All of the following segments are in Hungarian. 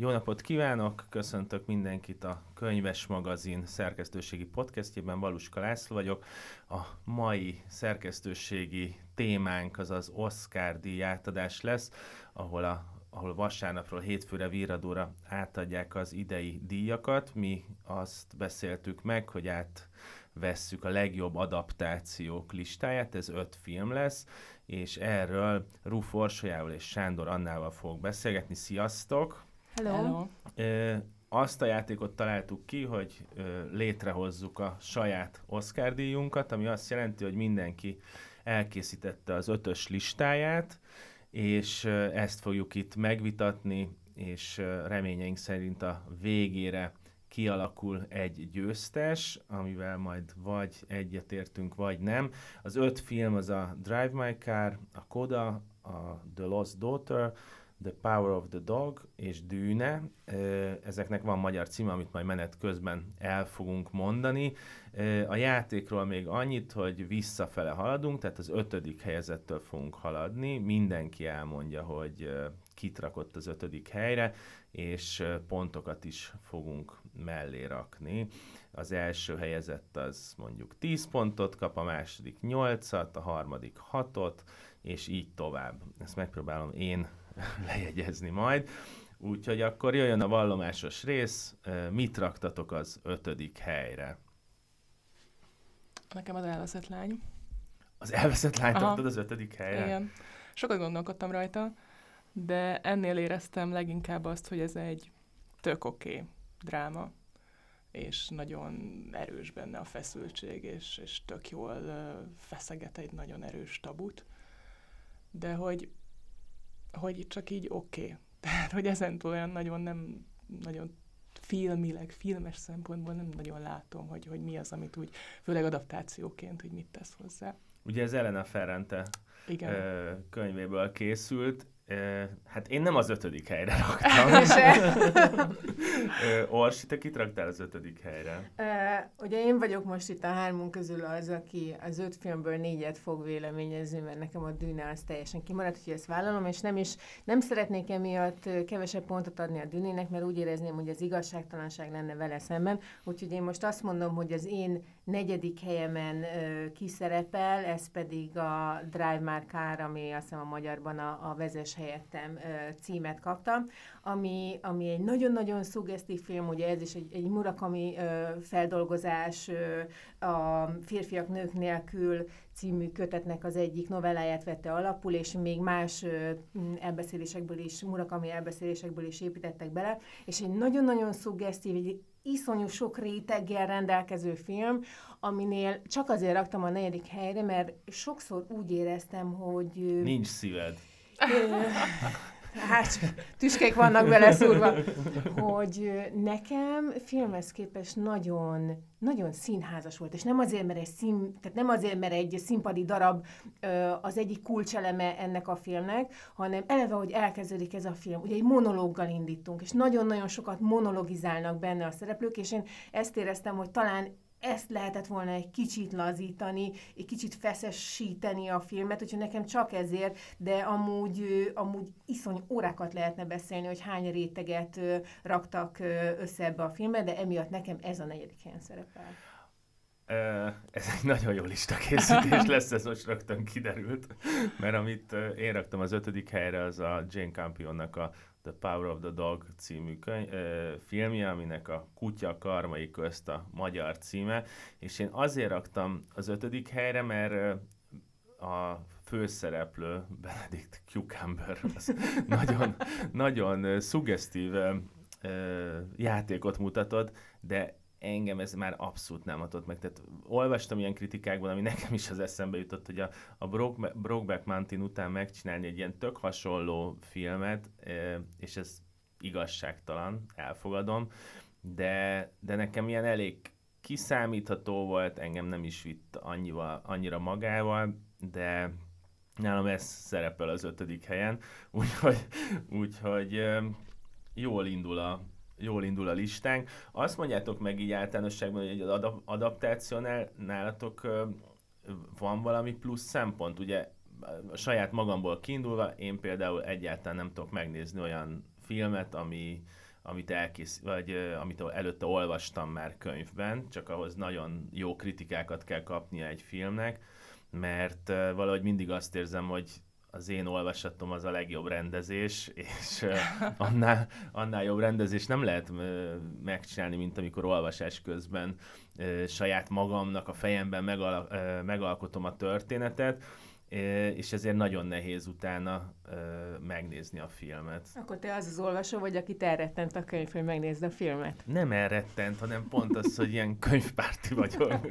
Jó napot kívánok, köszöntök mindenkit a Könyves Magazin szerkesztőségi podcastjében, Valuska László vagyok. A mai szerkesztőségi témánk az az Oscar díj átadás lesz, ahol a ahol vasárnapról hétfőre víradóra átadják az idei díjakat. Mi azt beszéltük meg, hogy átvesszük a legjobb adaptációk listáját, ez öt film lesz, és erről Ruf Orsolyával és Sándor Annával fogok beszélgetni. Sziasztok! Hello! Hello. Ö, azt a játékot találtuk ki, hogy ö, létrehozzuk a saját Oscar díjunkat, ami azt jelenti, hogy mindenki elkészítette az ötös listáját, és ö, ezt fogjuk itt megvitatni, és ö, reményeink szerint a végére kialakul egy győztes, amivel majd vagy egyetértünk, vagy nem. Az öt film az a Drive My Car, a Coda, a The Lost Daughter, The Power of the Dog és Dűne. Ezeknek van magyar címe, amit majd menet közben el fogunk mondani. A játékról még annyit, hogy visszafele haladunk, tehát az ötödik helyezettől fogunk haladni. Mindenki elmondja, hogy kit rakott az ötödik helyre, és pontokat is fogunk mellé rakni. Az első helyezett az mondjuk 10 pontot kap, a második 8-at, a harmadik 6-ot, és így tovább. Ezt megpróbálom én lejegyezni majd. Úgyhogy akkor jöjjön a vallomásos rész, mit raktatok az ötödik helyre? Nekem az elveszett lány. Az elveszett lány raktad az ötödik helyre? Igen. Sokat gondolkodtam rajta, de ennél éreztem leginkább azt, hogy ez egy tök oké okay dráma, és nagyon erős benne a feszültség, és, és tök jól feszeget egy nagyon erős tabut. De hogy hogy csak így oké. Okay. Tehát, hogy ezen olyan nagyon nem, nagyon filmileg, filmes szempontból nem nagyon látom, hogy, hogy mi az, amit úgy, főleg adaptációként, hogy mit tesz hozzá. Ugye ez Elena Ferrante Igen. könyvéből készült, Hát én nem az ötödik helyre raktam. Orsi, te kit raktál az ötödik helyre? Uh, ugye én vagyok most itt a hármunk közül az, aki az öt filmből négyet fog véleményezni, mert nekem a Dűne az teljesen kimaradt, hogy ezt vállalom, és nem is nem szeretnék emiatt kevesebb pontot adni a Dűnének, mert úgy érezném, hogy az igazságtalanság lenne vele szemben. Úgyhogy én most azt mondom, hogy az én negyedik helyemen uh, kiszerepel, ez pedig a Drive My Car, ami azt hiszem a magyarban a, a vezes helyettem címet kaptam, ami, ami egy nagyon-nagyon szuggesztív film, ugye ez is egy, egy Murakami feldolgozás, a Férfiak nők nélkül című kötetnek az egyik novelláját vette alapul, és még más elbeszélésekből is, Murakami elbeszélésekből is építettek bele, és egy nagyon-nagyon szuggesztív, egy iszonyú sok réteggel rendelkező film, aminél csak azért raktam a negyedik helyre, mert sokszor úgy éreztem, hogy... Nincs szíved. hát tüskék vannak bele szúrva, hogy nekem filmhez képest nagyon, nagyon színházas volt, és nem azért, mert egy szín, tehát nem azért, mert egy színpadi darab az egyik kulcseleme ennek a filmnek, hanem eleve, hogy elkezdődik ez a film. Ugye egy monológgal indítunk, és nagyon-nagyon sokat monologizálnak benne a szereplők, és én ezt éreztem, hogy talán ezt lehetett volna egy kicsit lazítani, egy kicsit feszesíteni a filmet, úgyhogy nekem csak ezért, de amúgy, amúgy iszony órákat lehetne beszélni, hogy hány réteget raktak össze ebbe a filmbe, de emiatt nekem ez a negyedik helyen szerepel. Ez egy nagyon jó lista készítés lesz, ez most rögtön kiderült, mert amit én raktam az ötödik helyre, az a Jane Campionnak a The Power of the Dog című könyv, ö, filmje, aminek a Kutya karmai közt a magyar címe, és én azért raktam az ötödik helyre, mert a főszereplő Benedict Cucumber az nagyon, nagyon szuggesztív játékot mutatott, de engem ez már abszolút nem adott meg. Tehát olvastam ilyen kritikákban, ami nekem is az eszembe jutott, hogy a, a Brokeback Mountain után megcsinálni egy ilyen tök hasonló filmet, és ez igazságtalan, elfogadom, de, de nekem ilyen elég kiszámítható volt, engem nem is vitt annyival, annyira magával, de nálam ez szerepel az ötödik helyen, úgyhogy, úgyhogy jól indul a, jól indul a listánk. Azt mondjátok meg így általánosságban, hogy egy adap- adaptációnál nálatok van valami plusz szempont, ugye a saját magamból kiindulva, én például egyáltalán nem tudok megnézni olyan filmet, ami, amit elkész, vagy amit előtte olvastam már könyvben, csak ahhoz nagyon jó kritikákat kell kapnia egy filmnek, mert valahogy mindig azt érzem, hogy az én olvasatom az a legjobb rendezés, és annál, annál jobb rendezés nem lehet megcsinálni, mint amikor olvasás közben saját magamnak a fejemben megal, megalkotom a történetet, és ezért nagyon nehéz utána megnézni a filmet. Akkor te az az olvasó vagy, aki elrettent a könyv, hogy megnézd a filmet? Nem elrettent, hanem pont az, hogy ilyen könyvpárti vagyok.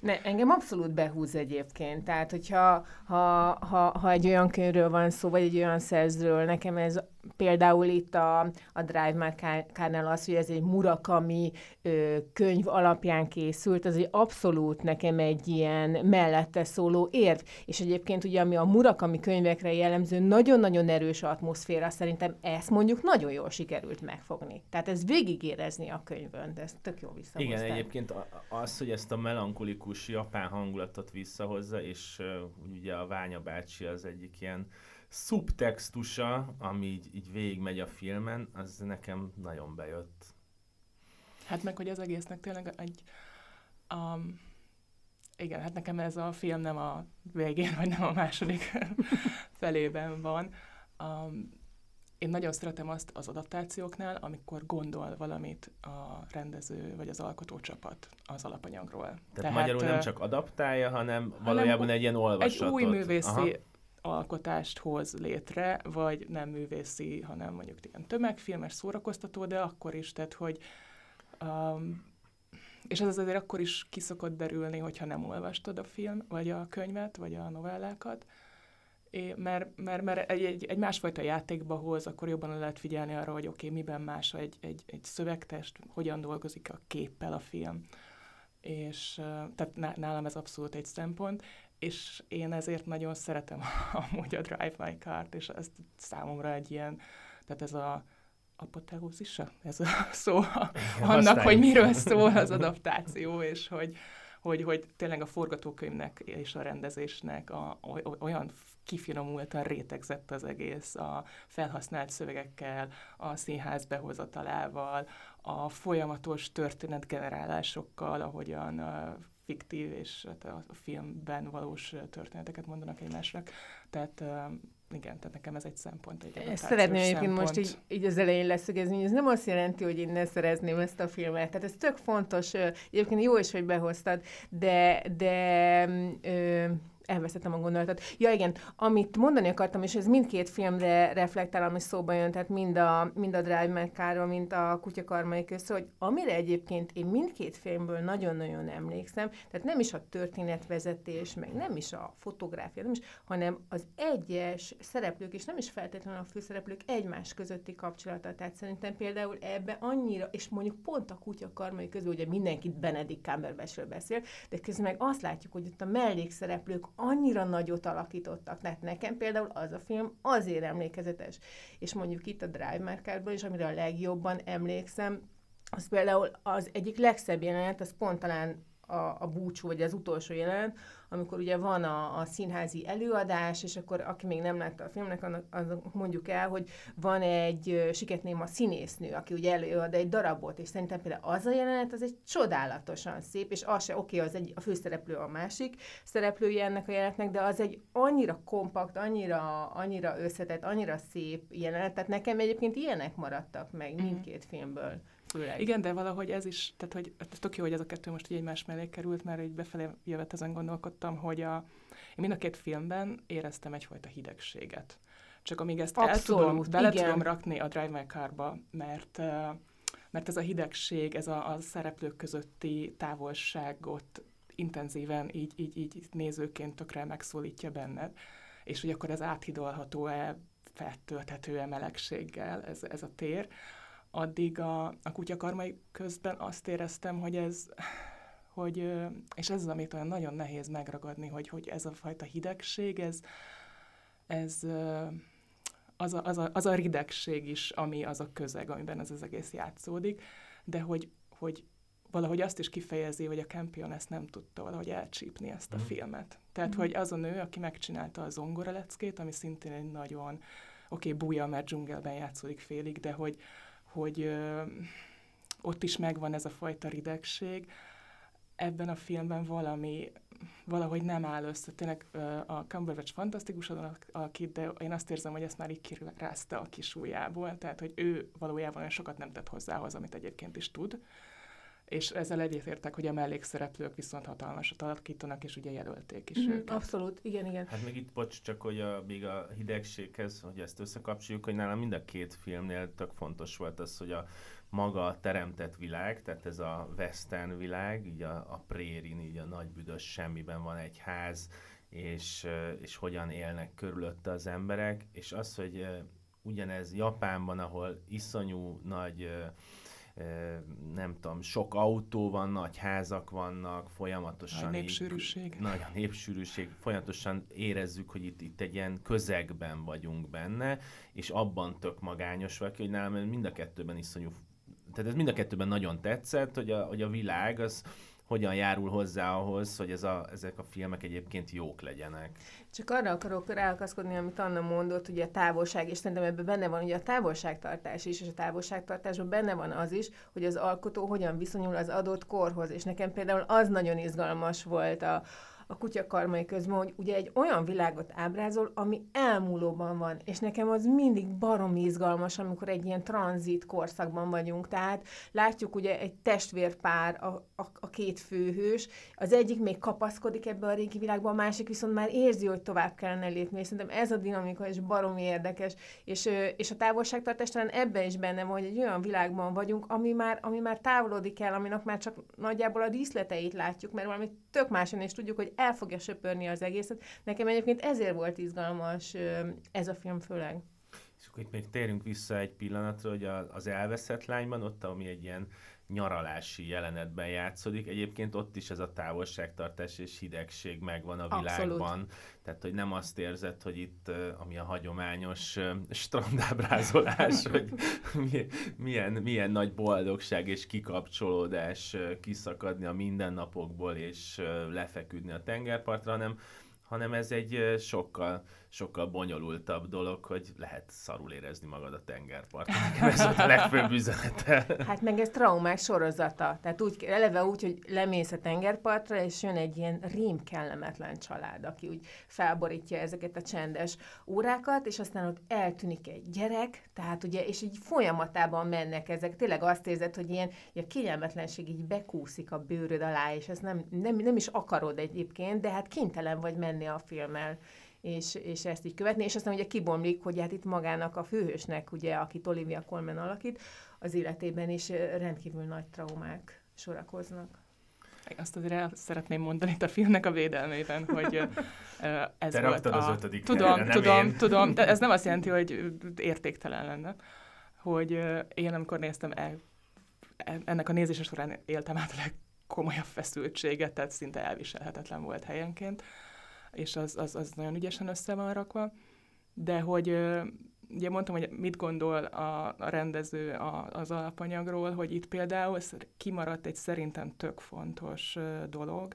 Ne, engem abszolút behúz egyébként. Tehát, hogyha ha, ha, ha egy olyan könyvről van szó, vagy egy olyan szerzőről, nekem ez például itt a, a Drive My Car-nál az, hogy ez egy Murakami ö, könyv alapján készült, az egy abszolút nekem egy ilyen mellette szóló érv. És egyébként ugye, ami a Murakami könyvekre jellemző nagyon-nagyon erős atmoszféra, szerintem ezt mondjuk nagyon jól sikerült megfogni. Tehát ez végigérezni a könyvön, de ez tök jó visszahozták. Igen, egyébként az, hogy ezt a melankolikus japán hangulatot visszahozza, és uh, ugye a Ványa bácsi az egyik ilyen szubtextusa, ami így, így végigmegy a filmen, az nekem nagyon bejött. Hát meg, hogy az egésznek tényleg egy... Um, igen, hát nekem ez a film nem a végén, vagy nem a második felében van. Um, én nagyon szeretem azt az adaptációknál, amikor gondol valamit a rendező vagy az alkotócsapat az alapanyagról. Tehát, Tehát magyarul nem csak adaptálja, hanem valójában hanem egy ilyen olvasatot. Egy új művészi Aha alkotást hoz létre, vagy nem művészi, hanem mondjuk ilyen tömegfilmes, szórakoztató, de akkor is, tehát hogy um, és ez azért akkor is kiszokott derülni, hogyha nem olvastad a film, vagy a könyvet, vagy a novellákat, É, mert, mert, mert egy, egy, egy másfajta játékba hoz, akkor jobban lehet figyelni arra, hogy oké, okay, miben más egy, egy, egy szövegtest, hogyan dolgozik a képpel a film. És tehát nálam ez abszolút egy szempont és én ezért nagyon szeretem amúgy a Drive My Car-t, és ez számomra egy ilyen, tehát ez a apoteózisa, ez a szó Igen, annak, hogy miről szól az adaptáció, és hogy, hogy, hogy tényleg a forgatókönyvnek és a rendezésnek a, olyan kifinomultan rétegzett az egész a felhasznált szövegekkel, a színház behozatalával, a folyamatos történetgenerálásokkal, ahogyan fiktív és hát a filmben valós történeteket mondanak egymásnak. Tehát igen, tehát nekem ez egy szempont, egy Ezt szeretném egyébként most így, így az elején leszögezni, hogy ez nem azt jelenti, hogy én ne szerezném ezt a filmet. Tehát ez tök fontos, egyébként jó is, hogy behoztad, de, de ö, elvesztettem a gondolatot. Ja igen, amit mondani akartam, és ez mindkét filmre reflektál, ami szóba jön, tehát mind a, mind a Drive Mac mind a Kutya Karmai közt, hogy amire egyébként én mindkét filmből nagyon-nagyon emlékszem, tehát nem is a történetvezetés, meg nem is a fotográfia, nem is, hanem az egyes szereplők, és nem is feltétlenül a főszereplők egymás közötti kapcsolata. Tehát szerintem például ebbe annyira, és mondjuk pont a Kutya Karmai közül, ugye mindenkit Benedict Cumberbatchről beszél, de közben meg azt látjuk, hogy ott a mellékszereplők annyira nagyot alakítottak. Tehát nekem például az a film azért emlékezetes. És mondjuk itt a Drive Markerben is, amire a legjobban emlékszem, az például az egyik legszebb jelenet, az pont talán a, a búcsú, vagy az utolsó jelenet, amikor ugye van a, a színházi előadás, és akkor aki még nem látta a filmnek, annak, annak mondjuk el, hogy van egy siketném a színésznő, aki ugye előad egy darabot, és szerintem például az a jelenet, az egy csodálatosan szép, és az se, oké, okay, az egy, a főszereplő a másik szereplője ennek a jelenetnek, de az egy annyira kompakt, annyira, annyira összetett, annyira szép jelenet, tehát nekem egyébként ilyenek maradtak meg mhm. mindkét filmből. Főleg. Igen, de valahogy ez is, tehát hogy ez tök jó, hogy ez a kettő most így egymás mellé került, mert így befelé jövet ezen gondolkodtam, hogy a, én mind a két filmben éreztem egyfajta hidegséget. Csak amíg ezt Abszolút, el tudom, bele igen. tudom rakni a Drive My Car-ba, mert mert ez a hidegség, ez a, a szereplők közötti távolságot intenzíven így, így, így nézőként tökre megszólítja benned, és hogy akkor ez áthidolható-e, feltölthető-e melegséggel ez, ez a tér addig a, a kutyakarmai közben azt éreztem, hogy ez, hogy, és ez az, amit olyan nagyon nehéz megragadni, hogy, hogy ez a fajta hidegség, ez, ez az a, az, a, az a ridegség is, ami az a közeg, amiben ez az egész játszódik, de hogy, hogy valahogy azt is kifejezi, hogy a Campion ezt nem tudta valahogy elcsípni ezt a mm. filmet. Tehát, mm. hogy az a nő, aki megcsinálta a zongoraleckét, ami szintén egy nagyon okay, búja, mert dzsungelben játszódik félig, de hogy, hogy ö, ott is megvan ez a fajta ridegség. Ebben a filmben valami valahogy nem áll össze. Tényleg a Cumberbatch fantasztikusan alakít, de én azt érzem, hogy ezt már így kirázta a kis ujjából, tehát hogy ő valójában olyan sokat nem tett hozzához, amit egyébként is tud és ezzel egyetértek, hogy a mellékszereplők viszont hatalmasat alakítanak, és ugye jelölték is mm, őket. Abszolút, igen, igen. Hát még itt, bocs, csak hogy a, még a hidegséghez, hogy ezt összekapcsoljuk, hogy nálam mind a két filmnél tök fontos volt az, hogy a maga a teremtett világ, tehát ez a western világ, így a, a prérin, így a nagy büdös semmiben van egy ház, és, és hogyan élnek körülötte az emberek, és az, hogy ugyanez Japánban, ahol iszonyú nagy nem tudom, sok autó van, nagy házak vannak, folyamatosan... Nagy népsűrűség. Így, nagy a népsűrűség, folyamatosan érezzük, hogy itt, itt egy ilyen közegben vagyunk benne, és abban tök magányos vagy, hogy nálam mind a kettőben iszonyú tehát ez mind a kettőben nagyon tetszett, hogy a, hogy a világ az hogyan járul hozzá ahhoz, hogy ez a, ezek a filmek egyébként jók legyenek. Csak arra akarok ráakaszkodni, amit Anna mondott, ugye a távolság, és szerintem ebben benne van ugye a távolságtartás is, és a távolságtartásban benne van az is, hogy az alkotó hogyan viszonyul az adott korhoz, és nekem például az nagyon izgalmas volt a, a kutyakarmai közben, hogy ugye egy olyan világot ábrázol, ami elmúlóban van, és nekem az mindig barom izgalmas, amikor egy ilyen tranzit korszakban vagyunk, tehát látjuk ugye egy testvérpár, a, a, a két főhős, az egyik még kapaszkodik ebbe a régi világba, a másik viszont már érzi, hogy tovább kellene lépni, és szerintem ez a dinamika is baromi érdekes, és, és a távolságtartás talán ebben is benne van, hogy egy olyan világban vagyunk, ami már, ami már távolodik el, aminek már csak nagyjából a díszleteit látjuk, mert valami tök máson, és tudjuk, hogy el fogja söpörni az egészet. Nekem egyébként ezért volt izgalmas ez a film főleg. És akkor itt még térünk vissza egy pillanatra, hogy az elveszett lányban, ott, ami egy ilyen nyaralási jelenetben játszódik. Egyébként ott is ez a távolságtartás és hidegség megvan a világban. Tehát, hogy nem azt érzed, hogy itt, ami a hagyományos strandábrázolás, hogy milyen, milyen nagy boldogság és kikapcsolódás kiszakadni a mindennapokból és lefeküdni a tengerpartra, hanem hanem ez egy sokkal, sokkal bonyolultabb dolog, hogy lehet szarul érezni magad a tengerparton. Ez volt a legfőbb üzenete. Hát meg ez traumák sorozata. Tehát úgy, eleve úgy, hogy lemész a tengerpartra, és jön egy ilyen rím kellemetlen család, aki úgy felborítja ezeket a csendes órákat, és aztán ott eltűnik egy gyerek, tehát ugye, és így folyamatában mennek ezek. Tényleg azt érzed, hogy ilyen, ilyen kényelmetlenség így bekúszik a bőröd alá, és ezt nem, nem, nem is akarod egyébként, de hát kénytelen vagy menni a filmmel és, és ezt így követni, és aztán ugye kibomlik, hogy hát itt magának a főhősnek, ugye, akit Olivia Colman alakít, az életében is rendkívül nagy traumák sorakoznak. Azt azért el szeretném mondani itt a filmnek a védelmében, hogy ez Te volt a... az ötödik Tudom, helyre, tudom, én. tudom, de ez nem azt jelenti, hogy értéktelen lenne, hogy én amikor néztem el, e, ennek a nézése során éltem át a legkomolyabb feszültséget, tehát szinte elviselhetetlen volt helyenként és az, az, az nagyon ügyesen össze van rakva, de hogy ugye mondtam, hogy mit gondol a, a rendező a, az alapanyagról, hogy itt például kimaradt egy szerintem tök fontos dolog,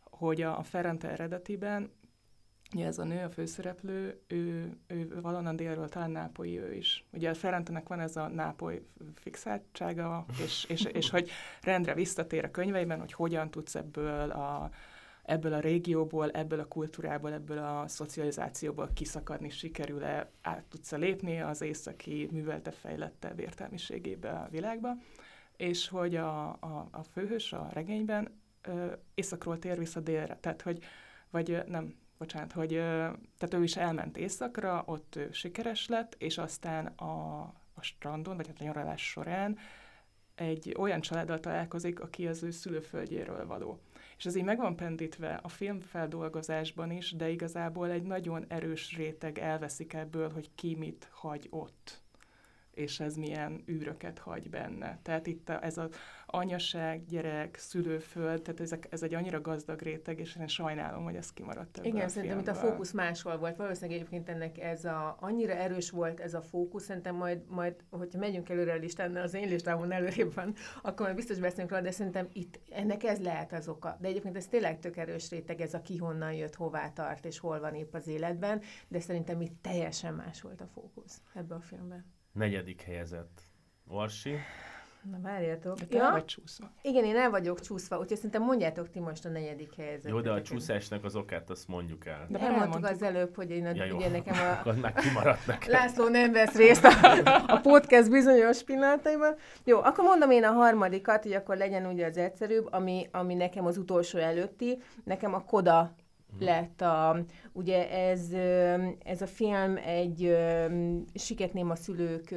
hogy a, a Ferente eredetiben Ugye ez a nő, a főszereplő, ő, ő valonnan délről, talán nápolyi ő is. Ugye a Ferentenek van ez a nápoly fixáltsága, és, és, és hogy rendre visszatér a könyveiben, hogy hogyan tudsz ebből a, ebből a régióból, ebből a kultúrából, ebből a szocializációból kiszakadni sikerül-e, át tudsz lépni az északi művelte fejlettebb értelmiségébe a világba, és hogy a, a, a főhős a regényben ö, északról tér vissza délre, tehát hogy, vagy nem, bocsánat, hogy tehát ő is elment északra, ott ő sikeres lett, és aztán a, a strandon, vagy hát a nyaralás során egy olyan családdal találkozik, aki az ő szülőföldjéről való. És ez így meg van pendítve a filmfeldolgozásban is, de igazából egy nagyon erős réteg elveszik ebből, hogy ki mit hagy ott. És ez milyen űröket hagy benne. Tehát itt a, ez az anyaság, gyerek, szülőföld, tehát ezek, ez egy annyira gazdag réteg, és én sajnálom, hogy ez kimaradt ebből Igen, a szerintem itt a fókusz máshol volt. Valószínűleg egyébként ennek ez a, annyira erős volt ez a fókusz, szerintem majd, majd hogyha megyünk előre a listán, az én listámon előrébb van, akkor majd biztos beszélünk róla, de szerintem itt ennek ez lehet az oka. De egyébként ez tényleg tök erős réteg, ez a ki honnan jött, hová tart, és hol van épp az életben, de szerintem itt teljesen más volt a fókusz ebben a filmben. Negyedik helyezett. Orsi. Na várjatok. De te ja? vagy csúszva. Igen, én el vagyok csúszva, úgyhogy szerintem mondjátok ti most a negyedik helyzetet. Jó, de a csúszásnak az okát azt mondjuk el. De De elmondtuk elmondtuk. az előbb, hogy én a, Ja, jó. ugye nekem a, Akkor már kimaradt nekem. László nem vesz részt a, a podcast bizonyos pillanataiban. Jó, akkor mondom én a harmadikat, hogy akkor legyen ugye az egyszerűbb, ami, ami nekem az utolsó előtti. Nekem a Koda lett a, ugye ez, ez a film egy siketném a szülők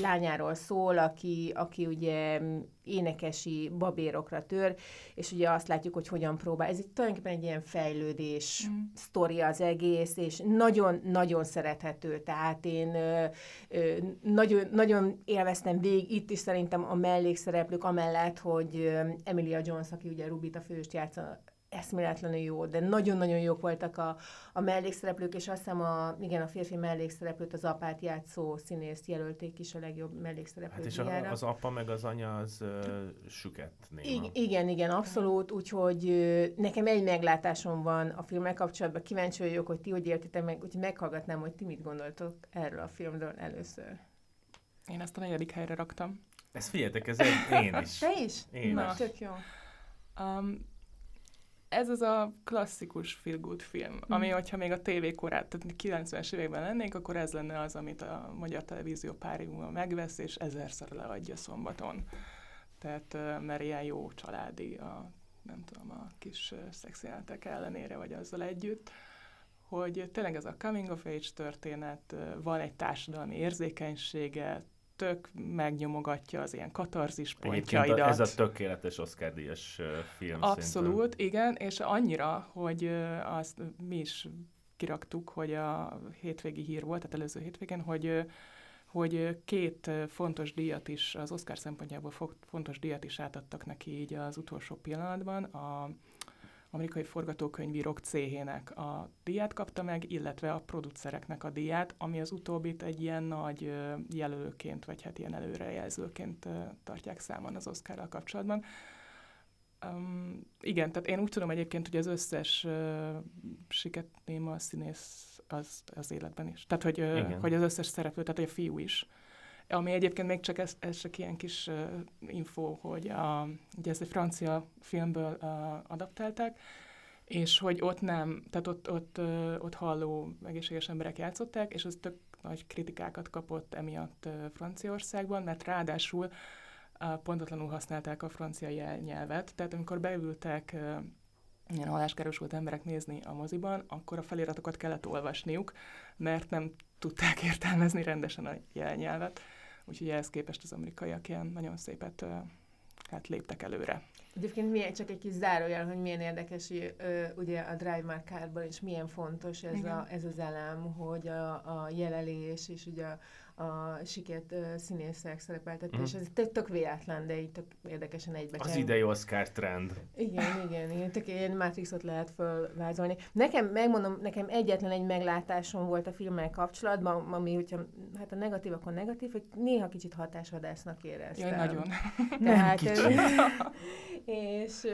lányáról szól, aki, aki ugye énekesi babérokra tör, és ugye azt látjuk, hogy hogyan próbál. Ez egy tulajdonképpen egy ilyen fejlődés mm. sztori az egész, és nagyon-nagyon szerethető. Tehát én ö, ö, nagyon, nagyon élveztem végig itt is szerintem a mellékszereplők, amellett, hogy Emilia Jones, aki ugye Rubit a főst játsza, eszméletlenül jó, de nagyon-nagyon jók voltak a, a mellékszereplők, és azt hiszem a, igen, a férfi mellékszereplőt, az apát játszó színészt jelölték is a legjobb mellékszereplő Hát és a, az apa meg az anya az uh, süket néma. I- igen, igen, abszolút, úgyhogy ö, nekem egy meglátásom van a filmmel kapcsolatban, kíváncsi vagyok, hogy ti hogy értitek meg, úgyhogy meghallgatnám, hogy ti mit gondoltok erről a filmről először. Én ezt a negyedik helyre raktam. Ez figyeljetek, ez egy én is. Te is? Én Na, is. tök jó. Um, ez az a klasszikus feel good film, ami, hogyha még a tévé korát, tehát 90-es években lennénk, akkor ez lenne az, amit a magyar televízió pár év múlva megvesz, és ezerszer leadja szombaton. Tehát, mert ilyen jó családi, a, nem tudom, a kis szexjelenetek ellenére, vagy azzal együtt, hogy tényleg ez a coming of age történet, van egy társadalmi érzékenysége, tök megnyomogatja az ilyen katarzis pontjaidat. a, ez a tökéletes Oscar-díjas uh, film Abszolút, igen, és annyira, hogy azt mi is kiraktuk, hogy a hétvégi hír volt, tehát előző hétvégén, hogy hogy két fontos díjat is, az Oscar szempontjából fo- fontos díjat is átadtak neki így az utolsó pillanatban. A amerikai forgatókönyvírók céhének a díját kapta meg, illetve a producereknek a díját, ami az utóbbit egy ilyen nagy jelölőként, vagy hát ilyen előrejelzőként tartják számon az Oscarral kapcsolatban. Um, igen, tehát én úgy tudom egyébként, hogy az összes uh, siketnéma színész az, az életben is. Tehát, hogy, uh, Igen. hogy az összes szereplő, tehát a fiú is. Ami egyébként még csak ez, ez csak ilyen kis uh, info, hogy a, ugye ezt egy francia filmből uh, adaptálták, és hogy ott nem, tehát ott, ott, uh, ott halló egészséges emberek játszották, és az tök nagy kritikákat kapott emiatt uh, Franciaországban, mert ráadásul uh, pontatlanul használták a francia jelnyelvet, tehát amikor beültek uh, ilyen halláskárosult emberek nézni a moziban, akkor a feliratokat kellett olvasniuk, mert nem tudták értelmezni rendesen a jelnyelvet. Úgyhogy ehhez képest az amerikaiak ilyen nagyon szépet hát léptek előre. Egyébként milyen, csak egy kis zárójel, hogy milyen érdekes, hogy ö, ugye a Drive My Car-ban is milyen fontos ez, Igen. a, ez az elem, hogy a, a jelelés és ugye a, a siket ö, színészek szerepeltetés, Mhm. ez tök, tök véletlen, de így tök érdekesen egybe Az idei Oscar trend. Igen, igen, igen, tök ilyen Matrixot lehet fölvázolni. Nekem, megmondom, nekem egyetlen egy meglátásom volt a filmmel kapcsolatban, ami, hogyha hát a negatív, akkor negatív, hogy néha kicsit hatásvadásznak éreztem. Jaj, nagyon. Tehát, és,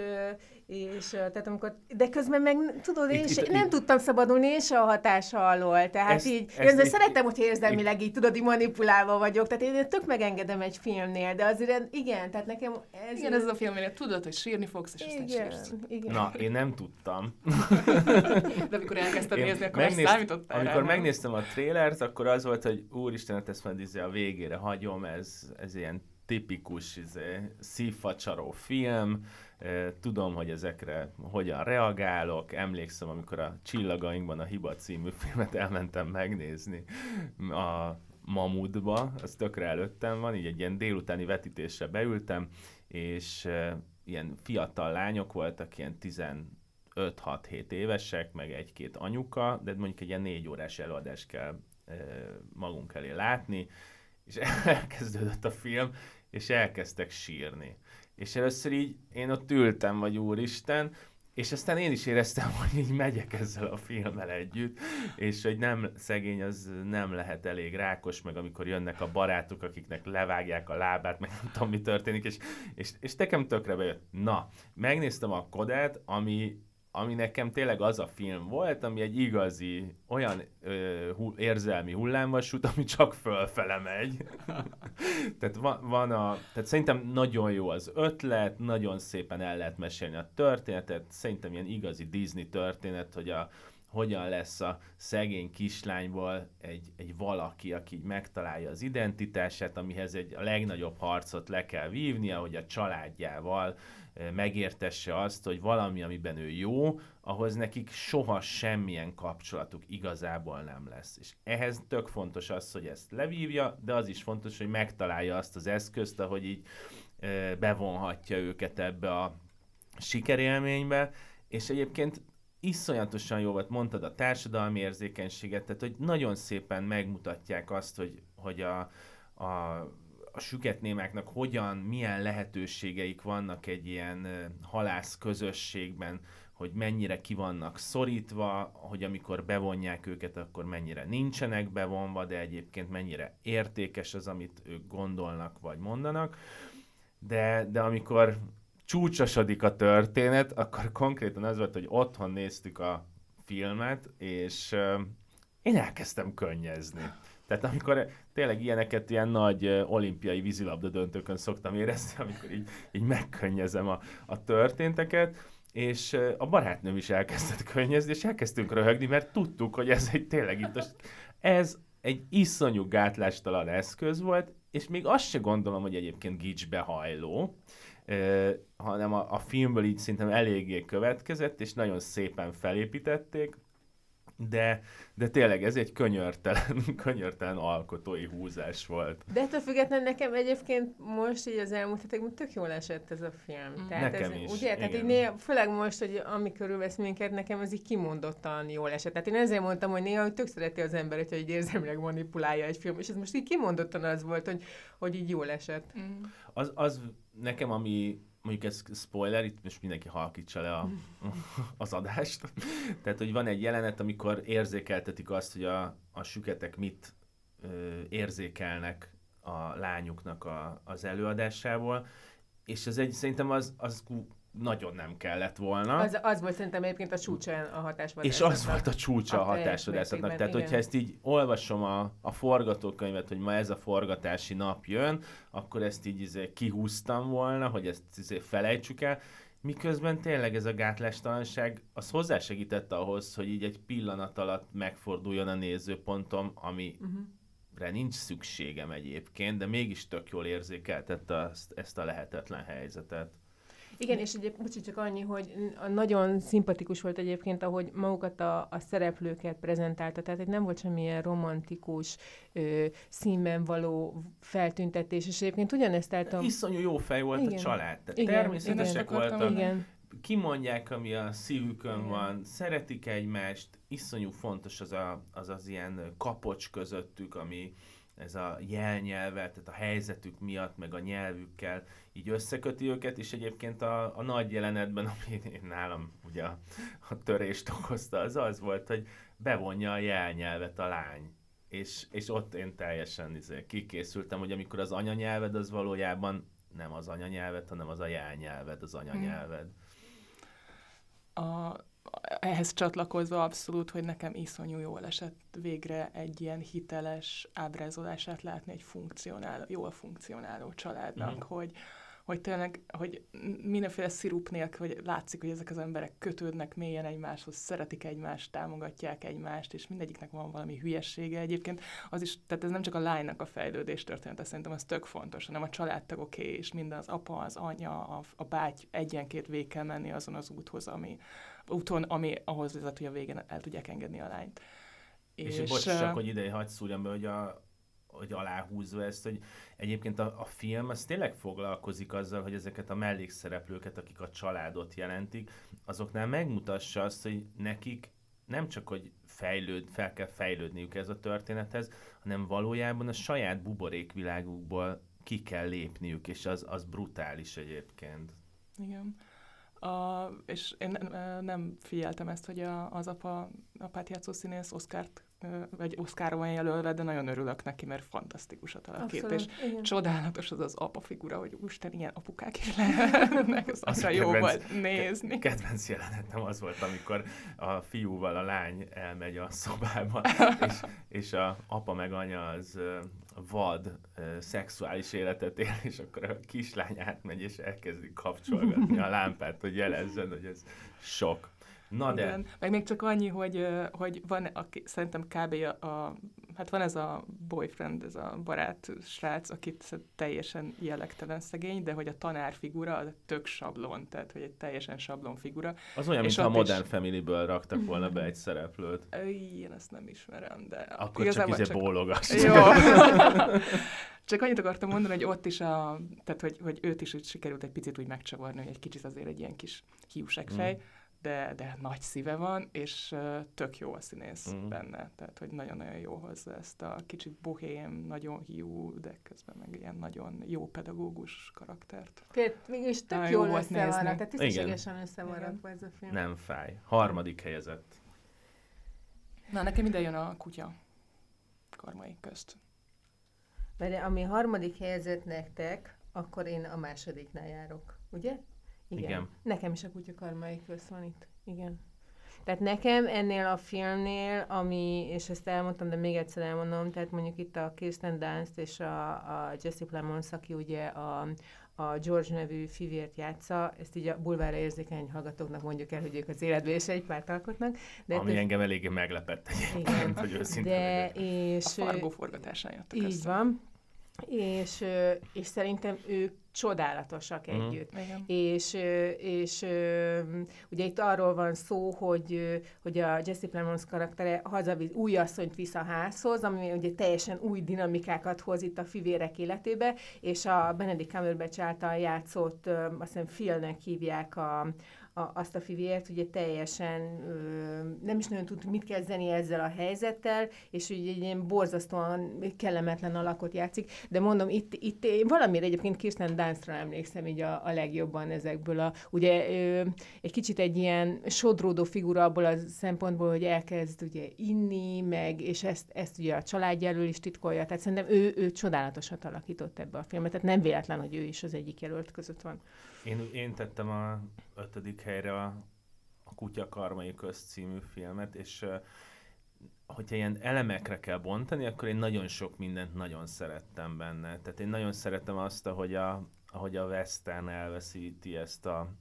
és tehát amikor, de közben meg tudod, én Itt- se, itt- nem itt- tudtam szabadulni én se a hatása alól, tehát Ezt- így, ezt én de itt- szeretem, hogy érzelmileg így tudod, így manipulálva vagyok, tehát én tök megengedem egy filmnél, de azért igen, tehát nekem ez... Igen, ez az a film, amire tudod, hogy sírni fogsz, és aztán igen, sírsz. igen. Na, én nem tudtam. De amikor elkezdted Én nézni, akkor ezt megnézt- számítottál rá, Amikor nem? megnéztem a trélert, akkor az volt, hogy úristen, hát ezt majd izé a végére hagyom, ez, ez ilyen tipikus izé, szívfacsaró film, tudom, hogy ezekre hogyan reagálok, emlékszem, amikor a Csillagainkban a Hiba című filmet elmentem megnézni a Mamutba, az tökre előttem van, így egy ilyen délutáni vetítésre beültem, és ilyen fiatal lányok voltak, ilyen 15-6-7 évesek, meg egy-két anyuka, de mondjuk egy ilyen négy órás előadást kell magunk elé látni, és elkezdődött a film, és elkezdtek sírni. És először így én ott ültem, vagy úristen, és aztán én is éreztem, hogy így megyek ezzel a filmmel együtt, és hogy nem, szegény az nem lehet elég rákos, meg amikor jönnek a barátok, akiknek levágják a lábát, meg nem tudom, mi történik, és, és, és nekem tökre bejött. Na, megnéztem a Kodát, ami ami nekem tényleg az a film volt, ami egy igazi, olyan ö, hu, érzelmi hullámvasút, ami csak fölfele megy. tehát van, van a, tehát szerintem nagyon jó az ötlet, nagyon szépen el lehet mesélni a történetet, szerintem ilyen igazi Disney történet, hogy a, hogyan lesz a szegény kislányból egy, egy valaki, aki így megtalálja az identitását, amihez egy a legnagyobb harcot le kell vívnia, hogy a családjával megértesse azt, hogy valami, amiben ő jó, ahhoz nekik soha semmilyen kapcsolatuk igazából nem lesz. És ehhez tök fontos az, hogy ezt levívja, de az is fontos, hogy megtalálja azt az eszközt, ahogy így bevonhatja őket ebbe a sikerélménybe, és egyébként iszonyatosan jó volt, mondtad a társadalmi érzékenységet, tehát hogy nagyon szépen megmutatják azt, hogy, hogy a, a a süketnémáknak hogyan, milyen lehetőségeik vannak egy ilyen halász közösségben, hogy mennyire ki vannak szorítva, hogy amikor bevonják őket, akkor mennyire nincsenek bevonva, de egyébként mennyire értékes az, amit ők gondolnak vagy mondanak. De, de amikor csúcsosodik a történet, akkor konkrétan az volt, hogy otthon néztük a filmet, és uh, én elkezdtem könnyezni. Tehát amikor tényleg ilyeneket ilyen nagy olimpiai vízilabda döntőkön szoktam érezni, amikor így, így megkönnyezem a, a történteket, és a barátnőm is elkezdett könnyezni, és elkezdtünk röhögni, mert tudtuk, hogy ez egy tényleg itt, ez egy iszonyú gátlástalan eszköz volt, és még azt se gondolom, hogy egyébként gicsbe hajló, hanem a, a filmből így szerintem eléggé következett, és nagyon szépen felépítették, de, de tényleg ez egy könyörtelen, könyörtelen alkotói húzás volt. De ettől függetlenül nekem egyébként most így az elmúlt hetekben tök jól esett ez a film. Mm. Tehát nekem ez, is, Ugye, tehát így néha, főleg most, hogy ami körülvesz minket, nekem ez így kimondottan jól esett. Tehát én ezért mondtam, hogy néha hogy tök szereti az ember, hogyha így érzelmileg manipulálja egy film, és ez most így kimondottan az volt, hogy, hogy így jól esett. Mm. Az, az nekem, ami mondjuk ez spoiler, itt most mindenki halkítsa le a, az adást. Tehát, hogy van egy jelenet, amikor érzékeltetik azt, hogy a, a süketek mit ö, érzékelnek a lányuknak a, az előadásából, és ez egy, szerintem az, az nagyon nem kellett volna. Az, az volt szerintem egyébként a csúcsa a hatásvadászatnak. És az volt a csúcsa a, a hatásvadászatnak. Tehát, igen. hogyha ezt így olvasom a, a forgatókönyvet, hogy ma ez a forgatási nap jön, akkor ezt így izé kihúztam volna, hogy ezt izé felejtsük el. Miközben tényleg ez a gátlástalanság, az hozzásegített ahhoz, hogy így egy pillanat alatt megforduljon a nézőpontom, ami uh-huh. nincs szükségem egyébként, de mégis tök jól érzékeltette ezt, ezt a lehetetlen helyzetet. Igen, és egyébként csak annyi, hogy nagyon szimpatikus volt egyébként, ahogy magukat a, a szereplőket prezentálta, tehát egy nem volt semmilyen romantikus, ö, színben való feltüntetés, és egyébként ugyanezt álltam... Iszonyú jó fej volt igen. a család, igen, természetesek igen. voltak. Igen. Kimondják, ami a szívükön igen. van, szeretik egymást, iszonyú fontos az, a, az az ilyen kapocs közöttük, ami ez a jelnyelvet, tehát a helyzetük miatt, meg a nyelvükkel így összeköti őket, és egyébként a, a nagy jelenetben, ami én nálam ugye a, a törést okozta, az az volt, hogy bevonja a jelnyelvet a lány. És, és ott én teljesen izé, kikészültem, hogy amikor az anyanyelved az valójában nem az anyanyelved, hanem az a jelnyelved, az anyanyelved. A, ehhez csatlakozva abszolút, hogy nekem iszonyú jól esett végre egy ilyen hiteles ábrázolását látni egy funkcionáló, jól funkcionáló családnak, mm. hogy, hogy tényleg, hogy mindenféle szirup nélkül, hogy látszik, hogy ezek az emberek kötődnek mélyen egymáshoz, szeretik egymást, támogatják egymást, és mindegyiknek van valami hülyessége egyébként. Az is, tehát ez nem csak a lánynak a fejlődés története, szerintem az tök fontos, hanem a családtagoké, és minden az apa, az anya, a, a báty egyenként végig kell menni azon az úthoz, ami, úton, ami ahhoz vezet, hogy a végén el tudják engedni a lányt. És, és bocs, csak hogy ide hagy szúrjam be, hogy a, hogy aláhúzva ezt, hogy egyébként a, a film az tényleg foglalkozik azzal, hogy ezeket a mellékszereplőket, akik a családot jelentik, azoknál megmutassa azt, hogy nekik nem csak, hogy fejlőd, fel kell fejlődniük ez a történethez, hanem valójában a saját buborékvilágukból ki kell lépniük, és az, az brutális egyébként. Igen. A, és én nem figyeltem ezt, hogy a, az apa, apát játszó színész Oszkárt vagy Oszkára van jelölve, de nagyon örülök neki, mert fantasztikus a talakép, és igen. csodálatos az az apa figura, hogy úristen, ilyen apukák is lehetnek, az annyira jó volt nézni. Kedvenc jelenetem az volt, amikor a fiúval a lány elmegy a szobába, és, és a apa meg anya az vad szexuális életet él, és akkor a kislány átmegy, és elkezdi kapcsolgatni a lámpát, hogy jelezzen, hogy ez sok. Na de. Igen. Meg még csak annyi, hogy, hogy van, aki, szerintem kb. A, a, hát van ez a boyfriend, ez a barát srác, akit teljesen jellegtelen szegény, de hogy a tanár figura az tök sablon, tehát hogy egy teljesen sablon figura. Az olyan, mint a Modern is... Family-ből raktak volna be egy szereplőt. Én ezt nem ismerem, de... Akkor csak izé csak bólogas. Jó. Csak annyit akartam mondani, hogy ott is a, tehát hogy, hogy őt is úgy sikerült egy picit úgy megcsavarni, hogy egy kicsit azért egy ilyen kis hiúságfej. Mm de, de nagy szíve van, és uh, tök jó a színész mm. benne. Tehát, hogy nagyon-nagyon jó hozza ezt a kicsit bohém, nagyon hiú, de közben meg ilyen nagyon jó pedagógus karaktert. Például mégis tök jó volt nézni. tehát tisztességesen össze van ez a film. Nem fáj. Harmadik helyezett. Na, nekem ide jön a kutya karmai közt. Mert ami harmadik helyezett nektek, akkor én a másodiknál járok, ugye? Igen. Igen. Nekem is a kutya karmai köz van itt. Igen. Tehát nekem ennél a filmnél, ami, és ezt elmondtam, de még egyszer elmondom, tehát mondjuk itt a Kirsten Dunst és a, a Jesse Plemons, aki ugye a, a George nevű fivért játsza, ezt így a bulvára érzékeny hallgatóknak mondjuk el, hogy ők az életben is egy párt alkotnak. De Ami engem eléggé meglepett egyébként, hogy őszintén de, és, A fargó forgatásán jöttek Így össze. van. És, és szerintem ők csodálatosak mm. együtt. Igen. És, és ugye itt arról van szó, hogy, hogy a Jesse Plemons karaktere hazavisz, új asszonyt visz a házhoz, ami ugye teljesen új dinamikákat hoz itt a fivérek életébe, és a Benedict Cumberbatch által játszott, azt hiszem Philnek hívják a, a, azt a fivért, ugye teljesen ö, nem is nagyon tud mit kezdeni ezzel a helyzettel, és ugye egy ilyen borzasztóan kellemetlen alakot játszik, de mondom, itt, itt valamire egyébként Kirsten Dunstra emlékszem így a, a legjobban ezekből a, ugye ö, egy kicsit egy ilyen sodródó figura abból a szempontból, hogy elkezd ugye inni, meg, és ezt, ezt ugye a családja elől is titkolja, tehát szerintem ő, ő csodálatosat alakított ebbe a filmet, tehát nem véletlen, hogy ő is az egyik jelölt között van. Én, én tettem a ötödik helyre a, a Kutya Karmai Közt című filmet, és hogyha ilyen elemekre kell bontani, akkor én nagyon sok mindent nagyon szerettem benne. Tehát én nagyon szeretem azt, ahogy a, ahogy a western elveszíti ezt a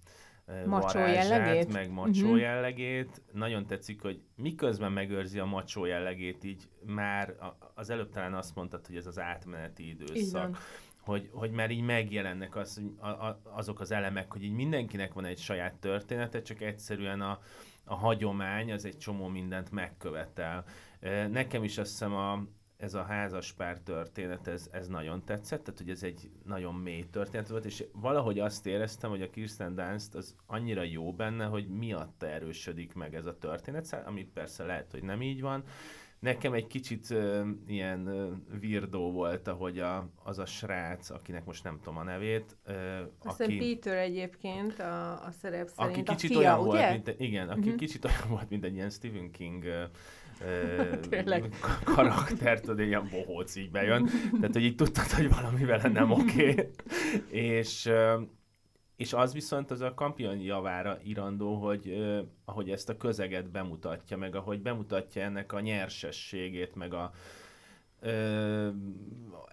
macsó jellegét, meg macsó uh-huh. jellegét. Nagyon tetszik, hogy miközben megőrzi a macsó jellegét, így már az előbb talán azt mondtad, hogy ez az átmeneti időszak hogy, hogy már így megjelennek az, a, a, azok az elemek, hogy így mindenkinek van egy saját története, csak egyszerűen a, a hagyomány az egy csomó mindent megkövetel. Nekem is azt hiszem a, ez a házaspár történet, ez, ez nagyon tetszett, tehát hogy ez egy nagyon mély történet volt, és valahogy azt éreztem, hogy a Kirsten Dunst az annyira jó benne, hogy miatta erősödik meg ez a történet, ami persze lehet, hogy nem így van, Nekem egy kicsit uh, ilyen uh, virdó volt, ahogy a, az a srác, akinek most nem tudom a nevét. Uh, Azt aki, Peter egyébként a, a szerep szerint aki kicsit a fia, olyan ugye? volt, mint, igen, aki uh-huh. kicsit olyan volt, mint egy ilyen Stephen King uh, karakter, tudod, ilyen bohóc így bejön. Tehát, hogy így tudtad, hogy valami vele nem oké. Okay. és és az viszont az a kampion javára irandó, hogy uh, ahogy ezt a közeget bemutatja, meg ahogy bemutatja ennek a nyersességét, meg a uh,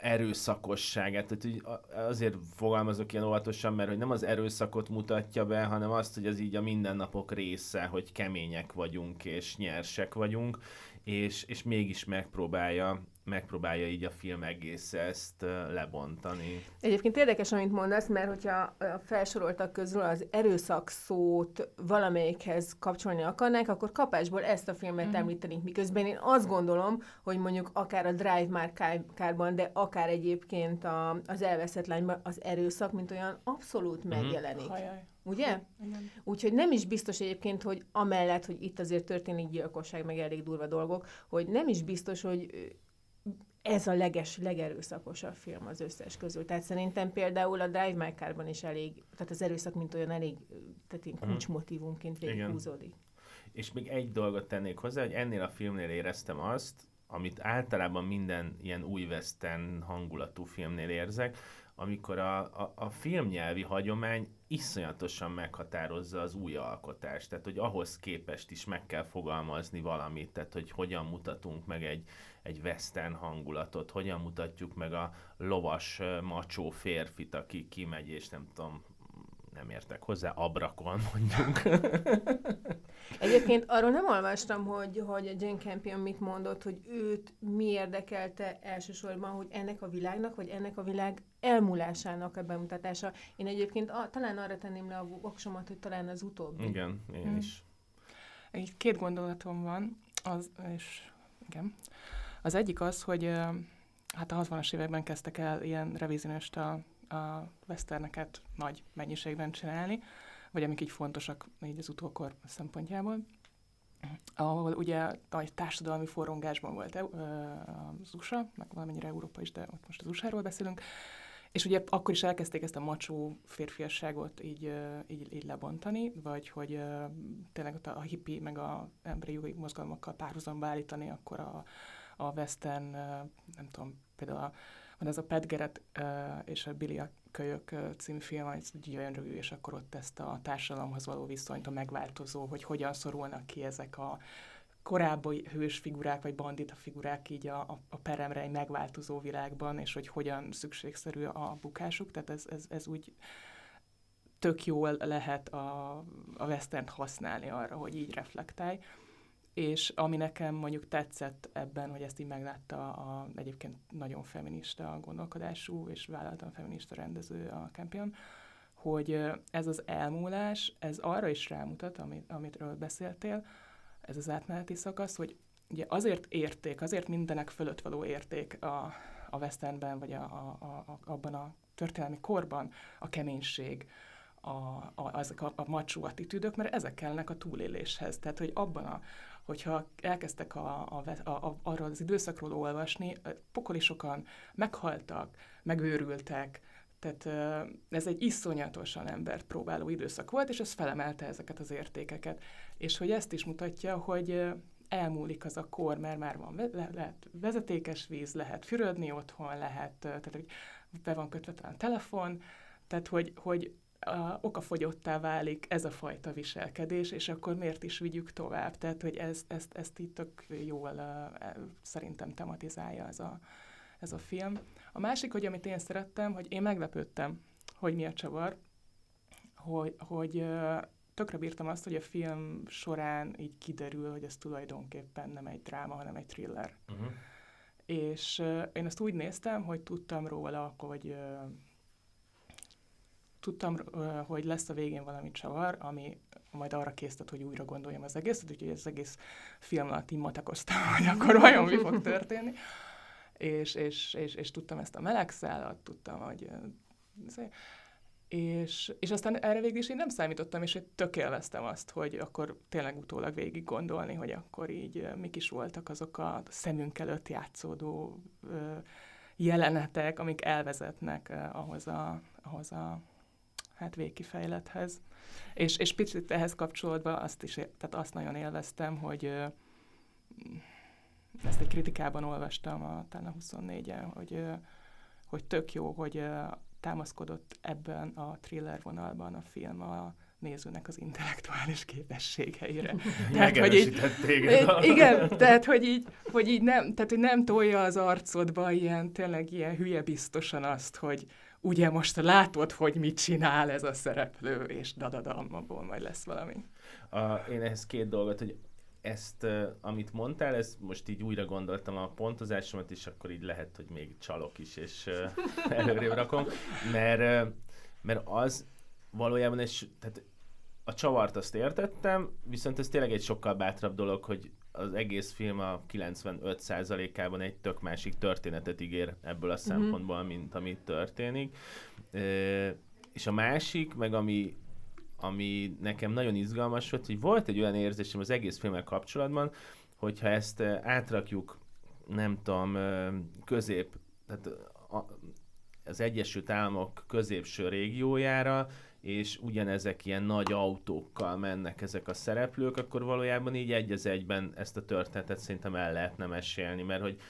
erőszakosságát. Tehát azért fogalmazok ilyen óvatosan, mert hogy nem az erőszakot mutatja be, hanem azt, hogy az így a mindennapok része, hogy kemények vagyunk és nyersek vagyunk, és, és mégis megpróbálja megpróbálja így a film egész ezt lebontani. Egyébként érdekes, amit mondasz, mert hogyha a felsoroltak közül az erőszak szót valamelyikhez kapcsolni akarnák, akkor kapásból ezt a filmet mm. említenénk, miközben én azt gondolom, hogy mondjuk akár a Drive már kárban, de akár egyébként a, az elveszett lányban az erőszak, mint olyan abszolút mm. megjelenik. Hajaj. Ugye? Igen. Úgyhogy nem is biztos egyébként, hogy amellett, hogy itt azért történik gyilkosság, meg elég durva dolgok, hogy nem is biztos, hogy ez a leges, legerőszakosabb film az összes közül. Tehát szerintem például a Drive My Car-ban is elég, tehát az erőszak, mint olyan elég, tehát ilyen Mhm. kulcsmotívumként végighúzódik. És még egy dolgot tennék hozzá, hogy ennél a filmnél éreztem azt, amit általában minden ilyen új western hangulatú filmnél érzek, amikor a, a, a filmnyelvi hagyomány iszonyatosan meghatározza az új alkotást, tehát hogy ahhoz képest is meg kell fogalmazni valamit, tehát hogy hogyan mutatunk meg egy, egy western hangulatot, hogyan mutatjuk meg a lovas, macsó férfit, aki kimegy, és nem tudom, nem értek hozzá, abrakol mondjuk. Egyébként arról nem olvastam, hogy, hogy a Jane Campion mit mondott, hogy őt mi érdekelte elsősorban, hogy ennek a világnak, vagy ennek a világ elmúlásának a bemutatása. Én egyébként a, talán arra tenném le a voksomat, hogy talán az utóbbi. Igen, én Hmm. is. Egy két gondolatom van, az, és igen. Az egyik az, hogy hát a 60-as években kezdtek el ilyen revizionista a westerneket nagy mennyiségben csinálni, vagy amik így fontosak így az utókor szempontjából. Ahol ugye nagy társadalmi forrongásban volt az USA, meg valamennyire Európa is, de ott most az USA-ról beszélünk, és ugye akkor is elkezdték ezt a macsó férfiasságot így, így, így lebontani, vagy hogy tényleg ott a hippi meg a emberi jogi mozgalmakkal párhuzamba állítani, akkor a, a western, nem tudom, például a, van ez a ö, és a Billy a kölyök című film, ez egy gyönyörű, és akkor ott ezt a társadalomhoz való viszonyt, a megváltozó, hogy hogyan szorulnak ki ezek a korábbi hős figurák, vagy bandita figurák így a, a, a peremre egy megváltozó világban, és hogy hogyan szükségszerű a bukásuk, tehát ez, ez, ez úgy tök jól lehet a, a western használni arra, hogy így reflektálj. És ami nekem mondjuk tetszett ebben, hogy ezt így meglátta a egyébként nagyon feminista gondolkodású és vállaltan feminista rendező a Campion, hogy ez az elmúlás, ez arra is rámutat, amit, amitről beszéltél, ez az átmeneti szakasz, hogy ugye azért érték, azért mindenek fölött való érték a, a westernben, vagy a, a, a, a, abban a történelmi korban a keménység, a, a, azok a, a macsó attitűdök, mert ezek kellnek a túléléshez. Tehát, hogy abban a, hogyha elkezdtek a, a, a, a, arról az időszakról olvasni, pokoli sokan meghaltak, megőrültek, tehát ez egy iszonyatosan embert próbáló időszak volt, és ez felemelte ezeket az értékeket. És hogy ezt is mutatja, hogy elmúlik az a kor, mert már van, le, lehet vezetékes víz, lehet fürödni otthon, lehet, tehát be van kötve talán telefon, tehát hogy, hogy a, okafogyottá válik ez a fajta viselkedés, és akkor miért is vigyük tovább? Tehát, hogy ez, ezt, ezt itt tök jól uh, szerintem tematizálja ez a, ez a film. A másik, hogy amit én szerettem, hogy én meglepődtem, hogy mi a csavar, hogy, hogy uh, tökre bírtam azt, hogy a film során így kiderül, hogy ez tulajdonképpen nem egy dráma, hanem egy thriller. Uh-huh. És uh, én azt úgy néztem, hogy tudtam róla, hogy uh, tudtam, hogy lesz a végén valami csavar, ami majd arra késztet, hogy újra gondoljam az egészet, úgyhogy az egész film alatt így matekoztam, hogy akkor vajon mi fog történni. És, és, és, és tudtam ezt a melegszálat, tudtam, hogy uh, és, és aztán erre végül is én nem számítottam, és én azt, hogy akkor tényleg utólag végig gondolni, hogy akkor így mik is voltak azok a szemünk előtt játszódó jelenetek, amik elvezetnek ahhoz a, ahhoz a hát végkifejlethez. És, és picit ehhez kapcsolódva azt is, tehát azt nagyon élveztem, hogy ezt egy kritikában olvastam a, talán a 24-en, hogy, hogy tök jó, hogy támaszkodott ebben a thriller vonalban a film a nézőnek az intellektuális képességeire. tehát, hogy így, téged a... Igen, tehát hogy így, hogy így nem, tehát, hogy nem tolja az arcodba ilyen, tényleg ilyen hülye biztosan azt, hogy ugye most látod, hogy mit csinál ez a szereplő, és dadadam, abból majd lesz valami. A, én ehhez két dolgot, hogy ezt, amit mondtál, ezt most így újra gondoltam a pontozásomat, és akkor így lehet, hogy még csalok is, és előrébb rakom, mert, mert az valójában egy, tehát a csavart azt értettem, viszont ez tényleg egy sokkal bátrabb dolog, hogy az egész film a 95%-ában egy tök másik történetet ígér ebből a Mhm. szempontból, mint ami történik. És a másik, meg ami ami nekem nagyon izgalmas volt, hogy volt egy olyan érzésem az egész filmmel kapcsolatban, hogyha ezt átrakjuk, nem tudom, közép, tehát az Egyesült Államok középső régiójára, és ugyanezek ilyen nagy autókkal mennek ezek a szereplők, akkor valójában így egy az egyben ezt a történetet szerintem el lehetne mesélni, mert hogy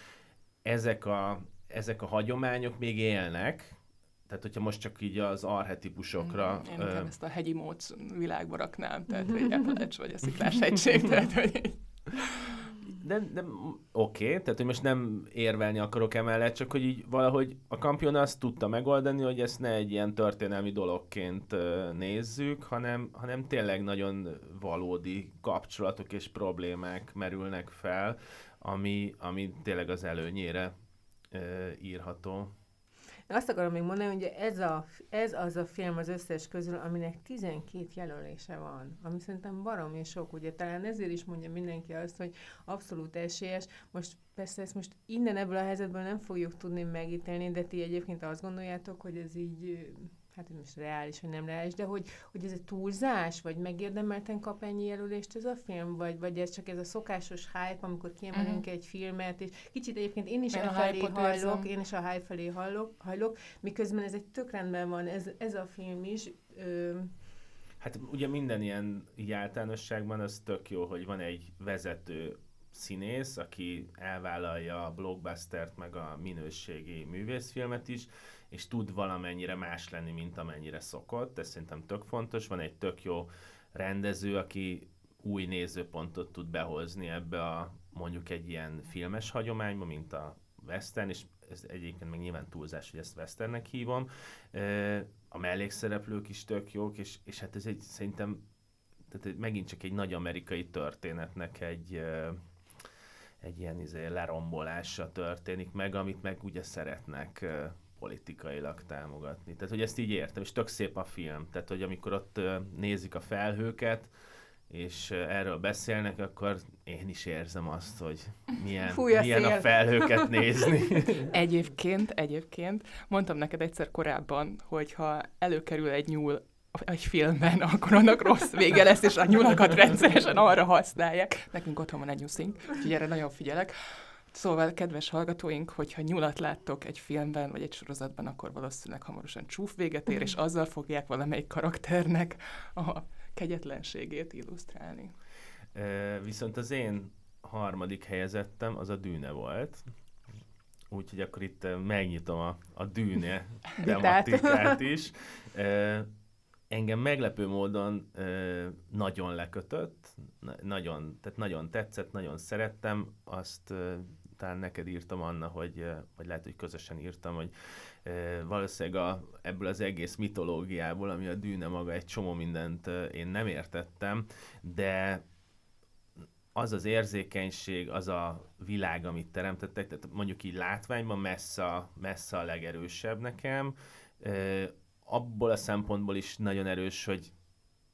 ezek a, ezek a hagyományok még élnek, tehát, hogyha most csak így az arhetipusokra... Mm, én ö... ezt a hegyi móc világba raknám, tehát, hogy Appalacs vagy a sziklás hegység, tehát, hogy de, de oké, okay, tehát hogy most nem érvelni akarok emellett, csak hogy így valahogy a kampion azt tudta megoldani, hogy ezt ne egy ilyen történelmi dologként nézzük, hanem, hanem tényleg nagyon valódi kapcsolatok és problémák merülnek fel, ami, ami tényleg az előnyére írható. Azt akarom még mondani, hogy ez, a, ez az a film az összes közül, aminek 12 jelölése van, ami szerintem baromi sok, ugye talán ezért is mondja mindenki azt, hogy abszolút esélyes. Most persze ezt most innen ebből a helyzetből nem fogjuk tudni megítélni, de ti egyébként azt gondoljátok, hogy ez így hát most reális, vagy nem reális, de hogy, hogy ez egy túlzás, vagy megérdemelten kap ennyi jelölést ez a film, vagy, vagy ez csak ez a szokásos hype, amikor kiemelünk uh-huh. egy filmet, és kicsit egyébként én is e felé hajlok, én is a hype felé hajlok, hajlok, miközben ez egy tök rendben van, ez, ez a film is. Ö, Hát ugye minden ilyen így általánosságban az tök jó, hogy van egy vezető színész, aki elvállalja a blockbustert, meg a minőségi művészfilmet is, és tud valamennyire más lenni, mint amennyire szokott. Ez szerintem tök fontos. Van egy tök jó rendező, aki új nézőpontot tud behozni ebbe a mondjuk egy ilyen filmes hagyományba, mint a western, és ez egyébként meg nyilván túlzás, hogy ezt westernnek hívom. A mellékszereplők is tök jók, és, és hát ez egy szerintem tehát megint csak egy nagy amerikai történetnek egy, egy ilyen izé, lerombolása történik meg, amit meg ugye szeretnek politikailag támogatni. Tehát, hogy ezt így értem, és tök szép a film. Tehát, hogy amikor ott nézik a felhőket, és erről beszélnek, akkor én is érzem azt, hogy milyen, Fúj a, milyen a felhőket nézni. Egyébként, egyébként, mondtam neked egyszer korábban, hogy ha előkerül egy nyúl egy filmben, akkor annak rossz vége lesz, és a nyulakat rendszeresen arra használják. Nekünk otthon van egy nyuszink, úgyhogy erre nagyon figyelek. Szóval, kedves hallgatóink, hogyha nyulat láttok egy filmben vagy egy sorozatban, akkor valószínűleg hamarosan csúf véget ér, és mhm. azzal fogják valamelyik karakternek a kegyetlenségét illusztrálni. E, viszont az én harmadik helyezettem az a dűne volt. Úgyhogy akkor itt megnyitom a, a dűne tematikát is. E, engem meglepő módon nagyon lekötött, na, nagyon, tehát nagyon tetszett, nagyon szerettem, azt talán neked írtam, Anna, hogy, vagy lehet, hogy közösen írtam, hogy valószínűleg a, ebből az egész mitológiából, ami a dűne maga, egy csomó mindent én nem értettem, de az az érzékenység, az a világ, amit teremtettek, tehát mondjuk így látványban messze, messze a legerősebb nekem, abból a szempontból is nagyon erős, hogy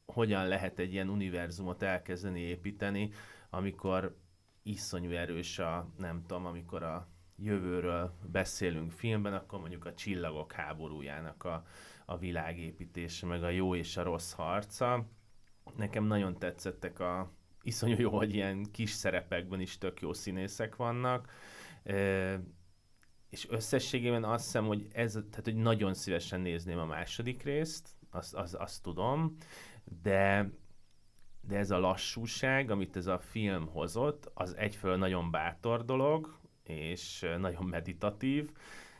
hogyan lehet egy ilyen univerzumot elkezdeni építeni, amikor iszonyú erős a, nem tudom, amikor a jövőről beszélünk filmben, akkor mondjuk a csillagok háborújának a, a világépítése, meg a jó és a rossz harca. Nekem nagyon tetszettek a iszonyú jó, hogy ilyen kis szerepekben is tök jó színészek vannak. E, és összességében azt hiszem, hogy ez, tehát hogy nagyon szívesen nézném a második részt, azt, azt, azt tudom, de de ez a lassúság, amit ez a film hozott, az egyfelől nagyon bátor dolog, és nagyon meditatív,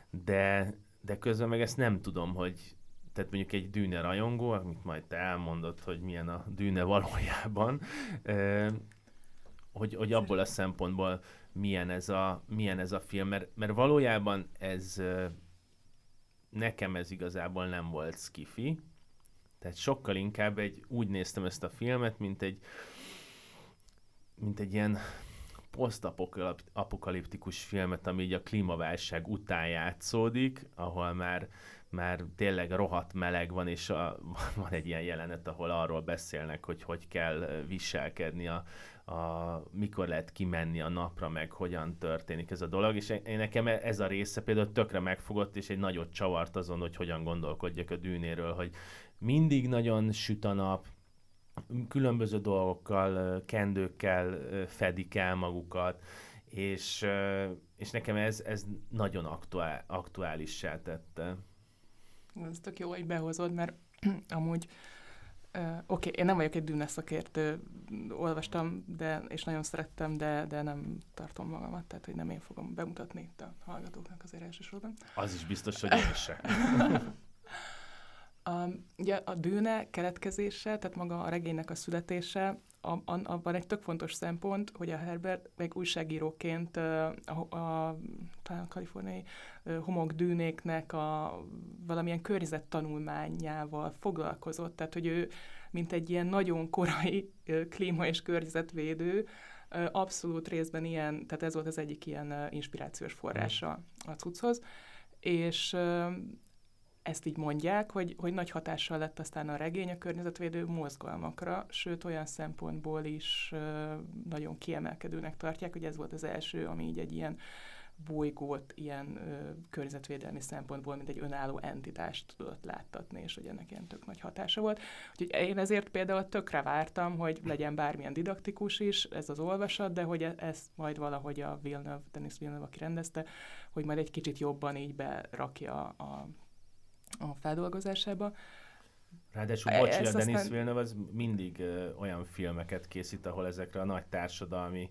de, de közben meg ezt nem tudom, hogy tehát mondjuk egy dűne rajongó, amit majd te elmondod, hogy milyen a dűne valójában, hogy, hogy abból a szempontból milyen ez a, milyen ez a film, mert, mert valójában ez nekem ez igazából nem volt skifi, tehát sokkal inkább egy, úgy néztem ezt a filmet, mint egy, mint egy ilyen posztapokaliptikus filmet, ami így a klímaválság után játszódik, ahol már már tényleg rohadt meleg van, és a, van egy ilyen jelenet, ahol arról beszélnek, hogy hogy kell viselkedni a, a, mikor lehet kimenni a napra, meg hogyan történik ez a dolog, és én nekem ez a része például tökre megfogott, és egy nagyot csavart azon, hogy hogyan gondolkodjak a dűnéről, hogy mindig nagyon süt a nap, különböző dolgokkal, kendőkkel fedik el magukat, és, és nekem ez, ez nagyon aktuál, aktuálissá tette. Ez tök jó, hogy behozod, mert amúgy Uh, Oké, okay, én nem vagyok egy Dune szakértő, olvastam, de, és nagyon szerettem, de, de nem tartom magamat, tehát hogy nem én fogom bemutatni itt a hallgatóknak azért elsősorban. Az is biztos, hogy én se. a, ugye a dűne keletkezése, tehát maga a regénynek a születése, abban egy tök fontos szempont, hogy a Herbert még újságíróként a, a, a kaliforniai homokdűnéknek a valamilyen környezettanulmányával foglalkozott, tehát hogy ő, mint egy ilyen nagyon korai klíma- és környezetvédő, abszolút részben ilyen, tehát ez volt az egyik ilyen inspirációs forrása a cucchoz, és ezt így mondják, hogy, hogy nagy hatással lett aztán a regény a környezetvédő mozgalmakra, sőt olyan szempontból is nagyon kiemelkedőnek tartják, hogy ez volt az első, ami így egy ilyen bolygót ilyen ö, környezetvédelmi szempontból, mint egy önálló entitást tudott láttatni, és hogy ennek ilyen tök nagy hatása volt. Úgyhogy én ezért például tökre vártam, hogy legyen bármilyen didaktikus is ez az olvasat, de hogy e- ez majd valahogy a Villeneuve, Denis Villeneuve, aki rendezte, hogy majd egy kicsit jobban így berakja a a feldolgozásába. Ráadásul, e, bocsi, a Denis aztán... Villeneuve az mindig ö, olyan filmeket készít, ahol ezekre a nagy társadalmi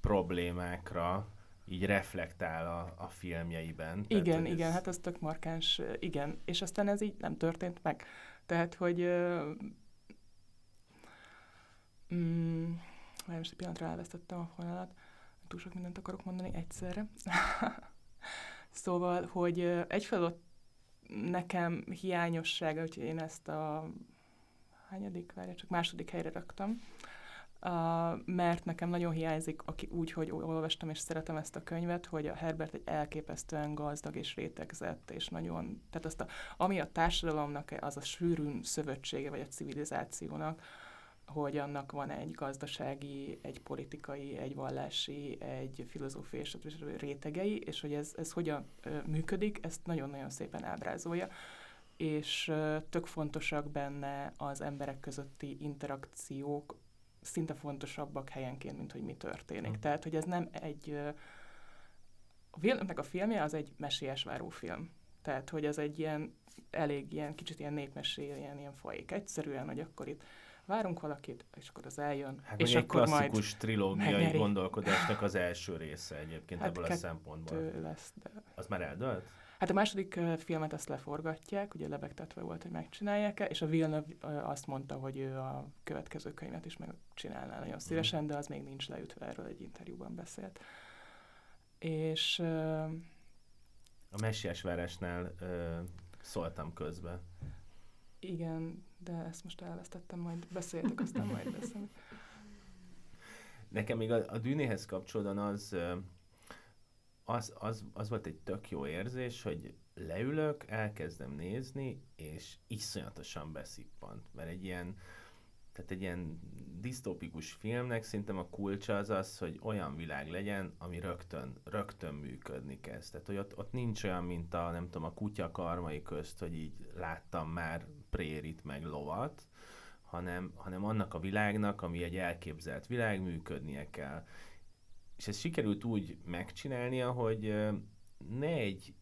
problémákra így reflektál a, a filmjeiben. Igen, Tehát, igen, ez... hát az tök markáns, igen. És aztán ez így nem történt meg. Tehát, hogy mm, most egy pillanatra elvesztettem a fonalat, túl sok mindent akarok mondani egyszerre. szóval, hogy egyfelől nekem hiányossága, hogy én ezt a hányadik, várja, csak második helyre raktam, uh, mert nekem nagyon hiányzik, aki úgy, hogy olvastam és szeretem ezt a könyvet, hogy a Herbert egy elképesztően gazdag és rétegzett, és nagyon, tehát azt a, ami a társadalomnak az a sűrűn szövetsége, vagy a civilizációnak, hogy annak van egy gazdasági, egy politikai, egy vallási, egy filozófiai rétegei, és hogy ez, ez hogyan működik, ezt nagyon-nagyon szépen ábrázolja és tök fontosak benne az emberek közötti interakciók, szinte fontosabbak helyenként, mint hogy mi történik. Mm. Tehát, hogy ez nem egy... A Villeneuve a filmje az egy mesélyes váró film. Tehát, hogy ez egy ilyen, elég ilyen, kicsit ilyen népmesé, ilyen, ilyen fajék egyszerűen, hogy akkor itt várunk valakit, és akkor az eljön, hát és akkor egy klasszikus majd trilógiai megnyeri. gondolkodásnak az első része egyébként hát ebből a szempontból. lesz, de... Az már eldölt? Hát a második uh, filmet azt leforgatják, ugye lebegtetve volt, hogy megcsinálják-e, és a Villeneuve uh, azt mondta, hogy ő a következő könyvet is megcsinálná nagyon mhm. szívesen, de az még nincs leütve, erről egy interjúban beszélt. És... Uh, a Messiás várásnál uh, szóltam közben. Igen, de ezt most elvesztettem, majd beszéltek, aztán majd beszélünk. Nekem még a, a dűnéhez kapcsolódóan az, az, az, az volt egy tök jó érzés, hogy leülök, elkezdem nézni, és iszonyatosan beszippant, mert egy ilyen, tehát egy ilyen disztópikus filmnek szerintem a kulcsa az az, hogy olyan világ legyen, ami rögtön, rögtön működni kezd. Tehát, hogy ott, ott nincs olyan, mint a, nem tudom, a kutya karmai közt, hogy így láttam már prérit, meg lovat, hanem, hanem annak a világnak, ami egy elképzelt világ, működnie kell. És ezt sikerült úgy megcsinálnia, hogy ne egy,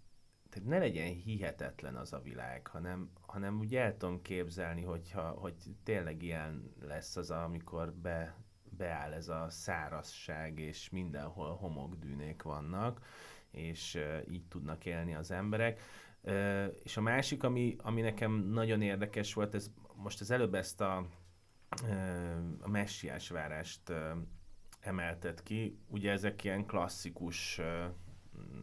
tehát ne legyen hihetetlen az a világ, hanem, hanem úgy el tudom képzelni, hogyha, hogy tényleg ilyen lesz az, amikor be, beáll ez a szárazság, és mindenhol homokdűnék vannak, és így tudnak élni az emberek és a másik, ami, ami nekem nagyon érdekes volt, ez most az előbb ezt a, a messiás várást emeltet ki. Ugye ezek ilyen klasszikus,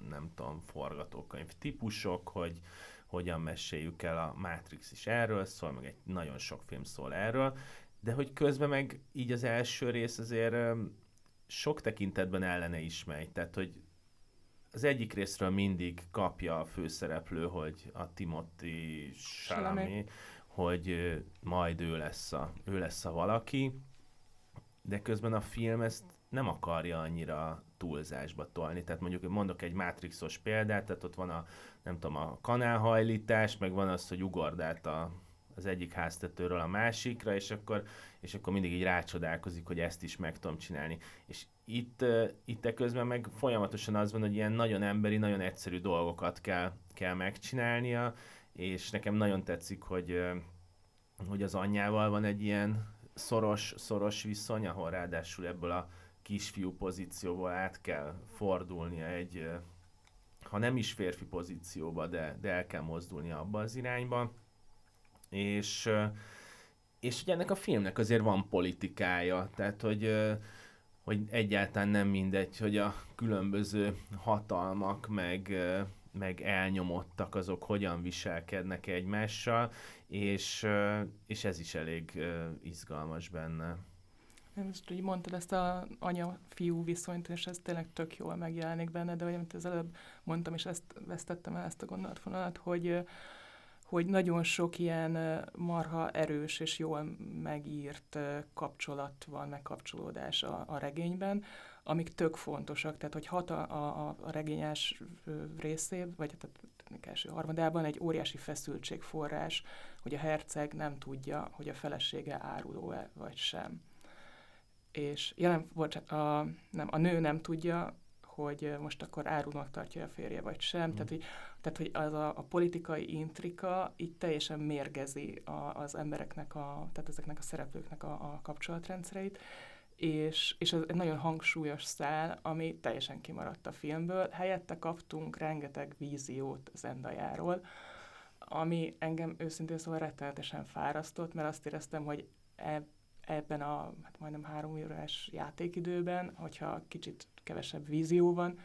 nem tudom, forgatókönyv típusok, hogy hogyan meséljük el a Matrix is erről szól, meg egy nagyon sok film szól erről, de hogy közben meg így az első rész azért sok tekintetben ellene is megy. Tehát, hogy az egyik részről mindig kapja a főszereplő, hogy a Timothy Chalamet, hogy majd ő lesz, a, ő lesz a valaki, de közben a film ezt nem akarja annyira túlzásba tolni. Tehát mondjuk mondok egy Matrixos példát, tehát ott van a, nem tudom, a kanálhajlítás, meg van az, hogy ugord át a, az egyik háztetőről a másikra, és akkor, és akkor mindig így rácsodálkozik, hogy ezt is meg tudom csinálni. És itt, itt közben meg folyamatosan az van, hogy ilyen nagyon emberi, nagyon egyszerű dolgokat kell, kell megcsinálnia, és nekem nagyon tetszik, hogy, hogy az anyjával van egy ilyen szoros, szoros viszony, ahol ráadásul ebből a kisfiú pozícióból át kell fordulnia egy, ha nem is férfi pozícióba, de, de el kell mozdulnia abba az irányba. És, és ugye ennek a filmnek azért van politikája, tehát hogy, hogy egyáltalán nem mindegy, hogy a különböző hatalmak meg, meg elnyomottak azok hogyan viselkednek egymással, és, és ez is elég izgalmas benne. Most úgy mondtad ezt a anya-fiú viszonyt, és ez tényleg tök jól megjelenik benne, de amit az előbb mondtam, és ezt vesztettem el ezt a gondolatvonalat, hogy hogy nagyon sok ilyen marha erős és jól megírt kapcsolat van, megkapcsolódás a, a regényben, amik tök fontosak, tehát hogy hat a, a, a regényes részé, vagy tehát első harmadában egy óriási feszültségforrás, hogy a herceg nem tudja, hogy a felesége áruló-e vagy sem. És jelen, bocsánat, a, nem, a nő nem tudja, hogy most akkor árulnak tartja a férje, vagy sem. Mm. Tehát, hogy, tehát, hogy az a, a politikai intrika így teljesen mérgezi a, az embereknek, a, tehát ezeknek a szereplőknek a, a kapcsolatrendszereit, és, és ez egy nagyon hangsúlyos szál, ami teljesen kimaradt a filmből. Helyette kaptunk rengeteg víziót Zendajáról, ami engem őszintén szóval rettenetesen fárasztott, mert azt éreztem, hogy eb, ebben a hát majdnem három órás játékidőben, hogyha kicsit kevesebb vízió van,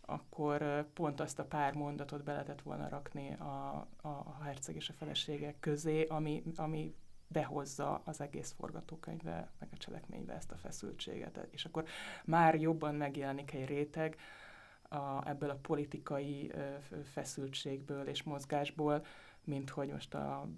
akkor pont azt a pár mondatot be lehetett volna rakni a, a herceg és a feleségek közé, ami, ami behozza az egész forgatókönyvbe, meg a cselekménybe ezt a feszültséget. És akkor már jobban megjelenik egy réteg a, ebből a politikai feszültségből és mozgásból, mint hogy most a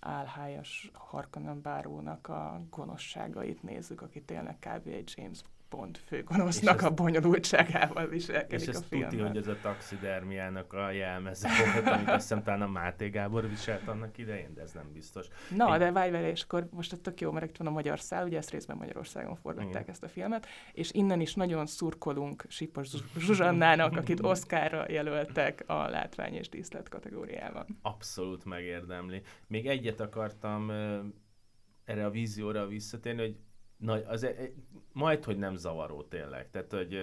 álhájas Harkonnen bárónak a gonoszságait nézzük, aki tényleg kb. egy James pont főgonosznak a bonyolultságával viselkedik és a filmben. És hogy ez a taxidermiának a jelmeze volt, amit azt hiszem talán a Máté Gábor viselt annak idején, de ez nem biztos. Na, Én... de várj vele, és akkor most ez tök jó, mert itt van a magyar szál, ugye ezt részben Magyarországon forgatták Igen. ezt a filmet, és innen is nagyon szurkolunk Sipos Zsuzsannának, akit Oszkárra jelöltek a látvány és díszlet kategóriában. Abszolút megérdemli. Még egyet akartam erre a vízióra visszatérni, hogy nagy, az, e, e, majd, hogy nem zavaró tényleg. Tehát, hogy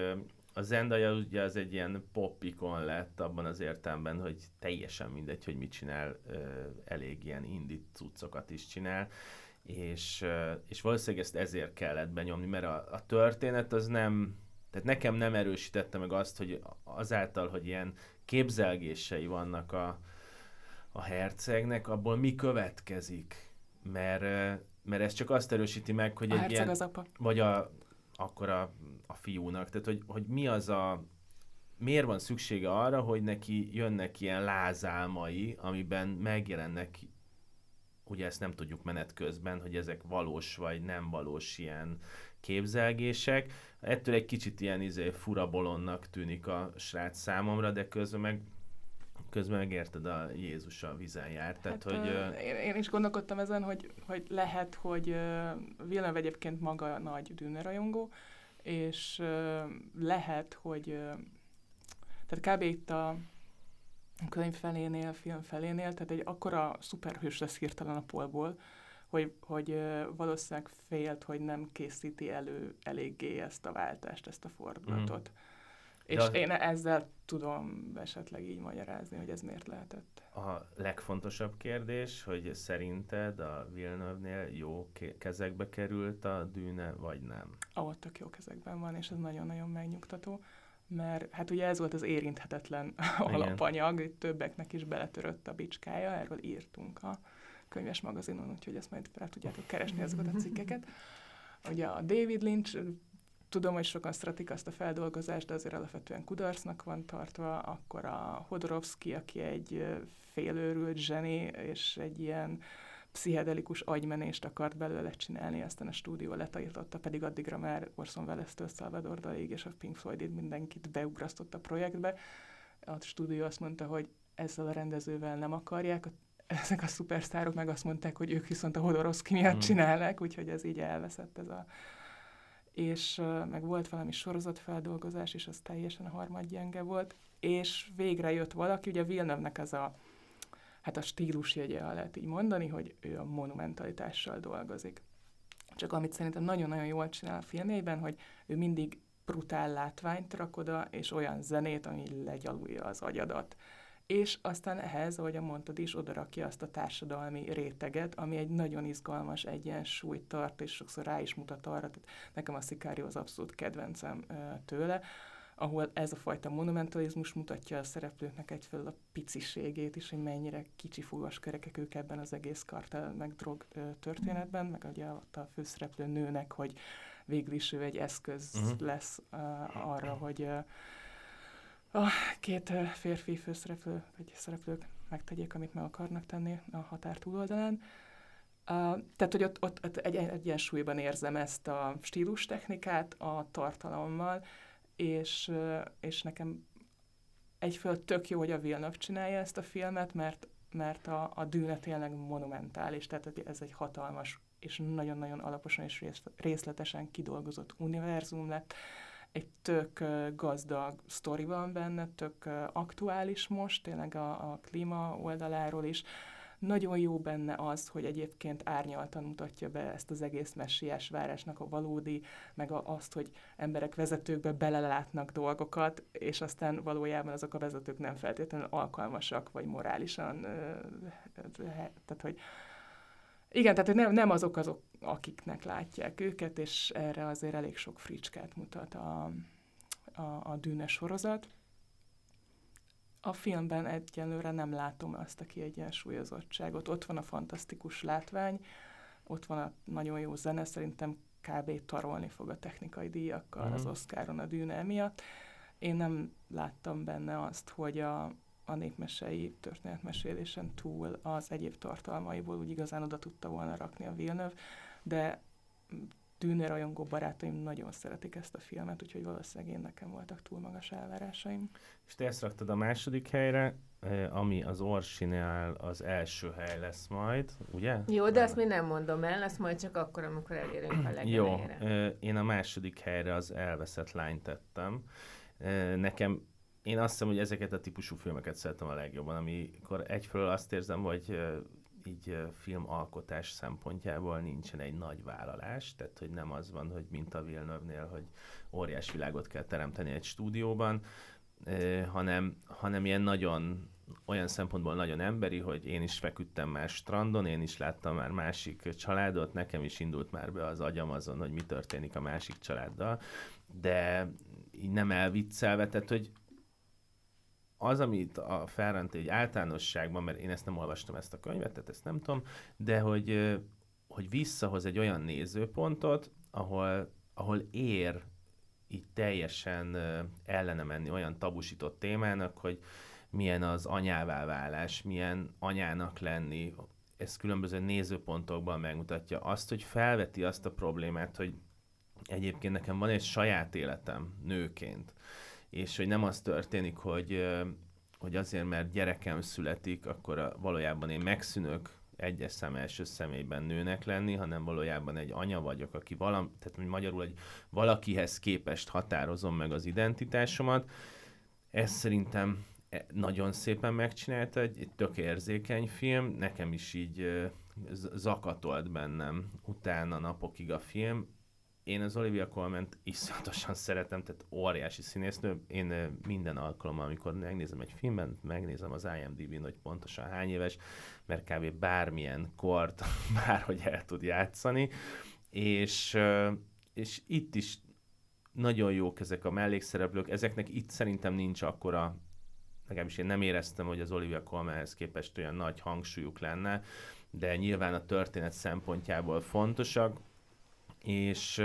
a Zendaya ugye az egy ilyen popikon lett abban az értelemben, hogy teljesen mindegy, hogy mit csinál, elég ilyen indi cuccokat is csinál, és, és valószínűleg ezt ezért kellett benyomni, mert a, a történet az nem, tehát nekem nem erősítette meg azt, hogy azáltal, hogy ilyen képzelgései vannak a, a hercegnek, abból mi következik, mert mert ez csak azt erősíti meg, hogy a egy ilyen... az apa. Vagy a, akkor a, a fiúnak. Tehát, hogy, hogy mi az a... Miért van szüksége arra, hogy neki jönnek ilyen lázálmai, amiben megjelennek ugye ezt nem tudjuk menet közben, hogy ezek valós vagy nem valós ilyen képzelgések. Ettől egy kicsit ilyen izé, furabolonnak tűnik a srác számomra, de közben meg közben megérted, a Jézus a vízen járt. Tehát, hát, hogy, uh, én, én is gondolkodtam ezen, hogy, hogy lehet, hogy uh, Villeneuve egyébként maga nagy dűnerajongó, és uh, lehet, hogy uh, tehát kb. itt a könyv felénél, film felénél, tehát egy akkora szuperhős lesz hirtelen a polból, hogy, hogy valószínűleg félt, hogy nem készíti elő eléggé ezt a váltást, ezt a fordulatot. Mm. És De én ezzel tudom esetleg így magyarázni, hogy ez miért lehetett. A legfontosabb kérdés, hogy szerinted a Villeneuve-nél jó kezekbe került a dűne, vagy nem? Ahol tök jó kezekben van, és ez nagyon-nagyon megnyugtató mert hát ugye ez volt az érinthetetlen Igen. alapanyag, többeknek is beletörött a bicskája, erről írtunk a könyves magazinon, úgyhogy ezt majd fel tudjátok keresni ezeket a cikkeket. Ugye a David Lynch tudom, hogy sokan szeretik azt a feldolgozást, de azért alapvetően kudarcnak van tartva, akkor a Hodorovsky, aki egy félőrült zseni, és egy ilyen pszichedelikus agymenést akart belőle csinálni, aztán a stúdió letajította, pedig addigra már Orson Welles-től Salvador Dalig és a Pink Floyd mindenkit beugrasztott a projektbe. A stúdió azt mondta, hogy ezzel a rendezővel nem akarják, ezek a szupersztárok meg azt mondták, hogy ők viszont a Hodorowski miatt hmm. csinálnak, úgyhogy ez így elveszett ez a... És meg volt valami sorozatfeldolgozás, és az teljesen a harmad gyenge volt, és végre jött valaki, ugye Villeneuve-nek ez a hát a stílusjegye, lehet így mondani, hogy ő a monumentalitással dolgozik. Csak amit szerintem nagyon-nagyon jól csinál a filmjeiben, hogy ő mindig brutál látványt rak oda, és olyan zenét, ami legyalulja az agyadat. És aztán ehhez, ahogy mondtad is, odarakja azt a társadalmi réteget, ami egy nagyon izgalmas egyensúlyt tart, és sokszor rá is mutat arra, tehát nekem a Szikárió az abszolút kedvencem tőle, ahol ez a fajta monumentalizmus mutatja a szereplőknek egyfelől a piciségét is, hogy mennyire kicsi fogaskerekek ők ebben az egész kartel meg drog történetben, meg ugye ott a főszereplő nőnek, hogy végül is ő egy eszköz uh-huh. lesz uh, arra, hogy uh, a két uh, férfi főszereplő, vagy szereplők megtegyék, amit meg akarnak tenni a határ túloldalán. Uh, tehát, hogy ott, ott, ott egy, egy egyensúlyban érzem ezt a stílus technikát a tartalommal, és, és nekem egyföl tök jó, hogy a Villeneuve csinálja ezt a filmet, mert, mert a, a dűne tényleg monumentális, tehát ez egy hatalmas és nagyon-nagyon alaposan és részletesen kidolgozott univerzum lett. Egy tök gazdag sztori van benne, tök aktuális most, tényleg a, a klíma oldaláról is. Nagyon jó benne az, hogy egyébként árnyaltan mutatja be ezt az egész messiás várásnak a valódi, meg a, azt, hogy emberek vezetőkbe belelátnak dolgokat, és aztán valójában azok a vezetők nem feltétlenül alkalmasak, vagy morálisan, tehát hogy igen, tehát hogy nem, nem azok azok, akiknek látják őket, és erre azért elég sok fricskát mutat a, a, a dűnes sorozat a filmben egyelőre nem látom azt a kiegyensúlyozottságot. Ott van a fantasztikus látvány, ott van a nagyon jó zene, szerintem kb. tarolni fog a technikai díjakkal uh-huh. az mhm. Oscaron a dűne miatt. Én nem láttam benne azt, hogy a, a népmesei történetmesélésen túl az egyéb tartalmaiból úgy igazán oda tudta volna rakni a Villeneuve, de tűnő rajongó barátaim nagyon szeretik ezt a filmet, úgyhogy valószínűleg én nekem voltak túl magas elvárásaim. És te ezt raktad a második helyre, eh, ami az Orsinél az első hely lesz majd, ugye? Jó, de azt még nem mondom el, azt majd csak akkor, amikor elérünk a legelejére. Jó, eh, én a második helyre az elveszett lányt tettem. Eh, nekem én azt hiszem, hogy ezeket a típusú filmeket szeretem a legjobban, amikor egyfelől azt érzem, hogy így filmalkotás szempontjából nincsen egy nagy vállalás, tehát hogy nem az van, hogy mint a Villeneuve-nél, hogy óriás világot kell teremteni egy stúdióban, hanem, hanem ilyen nagyon olyan szempontból nagyon emberi, hogy én is feküdtem már strandon, én is láttam már másik családot, nekem is indult már be az agyam azon, hogy mi történik a másik családdal, de így nem elviccelve, tehát hogy az, amit a Ferrante egy általánosságban, mert én ezt nem olvastam ezt a könyvet, tehát ezt nem tudom, de hogy, hogy visszahoz egy olyan nézőpontot, ahol, ahol ér így teljesen ellene menni olyan tabusított témának, hogy milyen az anyává válás, milyen anyának lenni, ez különböző nézőpontokban megmutatja azt, hogy felveti azt a problémát, hogy egyébként nekem van egy saját életem nőként, és hogy nem az történik, hogy, hogy azért, mert gyerekem születik, akkor valójában én megszűnök egyes szem első személyben nőnek lenni, hanem valójában egy anya vagyok, aki valam, tehát magyarul egy valakihez képest határozom meg az identitásomat. Ez szerintem e, nagyon szépen megcsinálta, egy, egy tök érzékeny film, nekem is így zakatolt bennem utána napokig a film, én az Olivia colman iszonyatosan szeretem, tehát óriási színésznő. Én minden alkalommal, amikor megnézem egy filmben, megnézem az IMDb-n, hogy pontosan hány éves, mert kb. bármilyen kort bárhogy el tud játszani. És, és itt is nagyon jók ezek a mellékszereplők, ezeknek itt szerintem nincs akkora, legalábbis én nem éreztem, hogy az Olivia Colmanhez képest olyan nagy hangsúlyuk lenne, de nyilván a történet szempontjából fontosak, és,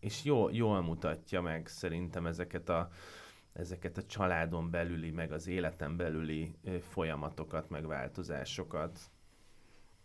és jól, jól mutatja meg szerintem ezeket a, ezeket a családon belüli, meg az életen belüli folyamatokat, meg változásokat.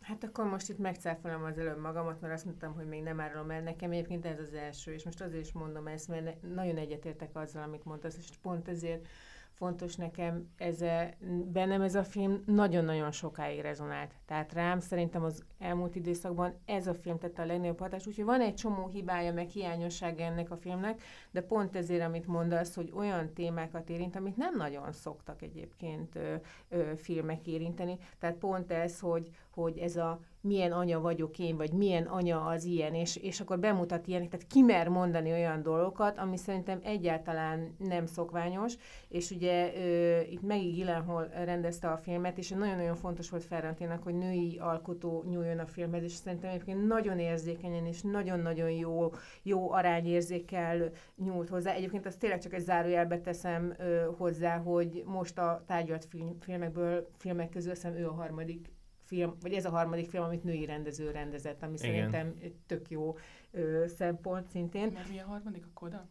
Hát akkor most itt megcáfolom az előbb magamat, mert azt mondtam, hogy még nem árulom el. Nekem egyébként ez az első, és most azért is mondom ezt, mert nagyon egyetértek azzal, amit mondasz, és pont ezért fontos nekem, ez a, bennem ez a film nagyon-nagyon sokáig rezonált. Tehát rám szerintem az elmúlt időszakban ez a film tette a legnagyobb hatást, úgyhogy van egy csomó hibája, meg hiányossága ennek a filmnek, de pont ezért, amit mondasz, hogy olyan témákat érint, amit nem nagyon szoktak egyébként ö, ö, filmek érinteni. Tehát pont ez, hogy, hogy ez a milyen anya vagyok én, vagy milyen anya az ilyen, és, és akkor bemutat ilyenek, tehát kimer mondani olyan dolgokat, ami szerintem egyáltalán nem szokványos, és ugye ö, itt Maggie Gyllenhaal rendezte a filmet, és nagyon-nagyon fontos volt Ferranténak, hogy női alkotó nyúljon a filmhez, és szerintem egyébként nagyon érzékenyen, és nagyon-nagyon jó, jó arányérzékkel nyúlt hozzá. Egyébként azt tényleg csak egy zárójelbe teszem ö, hozzá, hogy most a tárgyalt film, filmekből, filmek közül azt ő a harmadik film, vagy ez a harmadik film, amit női rendező rendezett, ami Igen. szerintem tök jó ö, szempont szintén. Mert mi a harmadik, a Koda?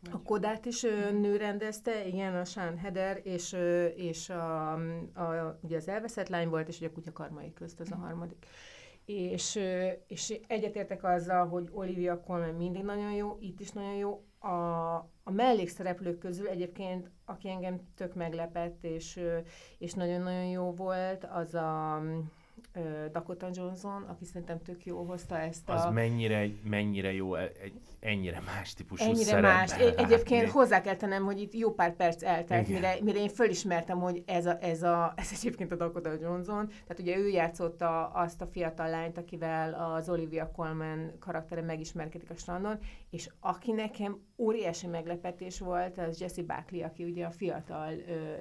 Vagy a Kodát is ö, nő rendezte, igen, a Sean Heder, és, ö, és a, a, ugye az elveszett lány volt, és ugye a Kutya Karmai közt az a mhm. harmadik. És, ö, és egyetértek azzal, hogy Olivia Colman mindig nagyon jó, itt is nagyon jó, a, a mellékszereplők közül egyébként, aki engem tök meglepett, és, és nagyon-nagyon jó volt, az a Dakota Johnson, aki szerintem tök jó hozta ezt a... Az mennyire, mennyire jó e- egy ennyire más típusú Ennyire más. Egy, egyébként hozzá kell tennem, hogy itt jó pár perc eltelt, mire, mire én fölismertem, hogy ez, a, ez, a, ez egyébként a Dakota Johnson. Tehát ugye ő játszotta azt a fiatal lányt, akivel az Olivia Colman karaktere megismerkedik a strandon, és aki nekem óriási meglepetés volt, az Jesse Buckley, aki ugye a fiatal ö,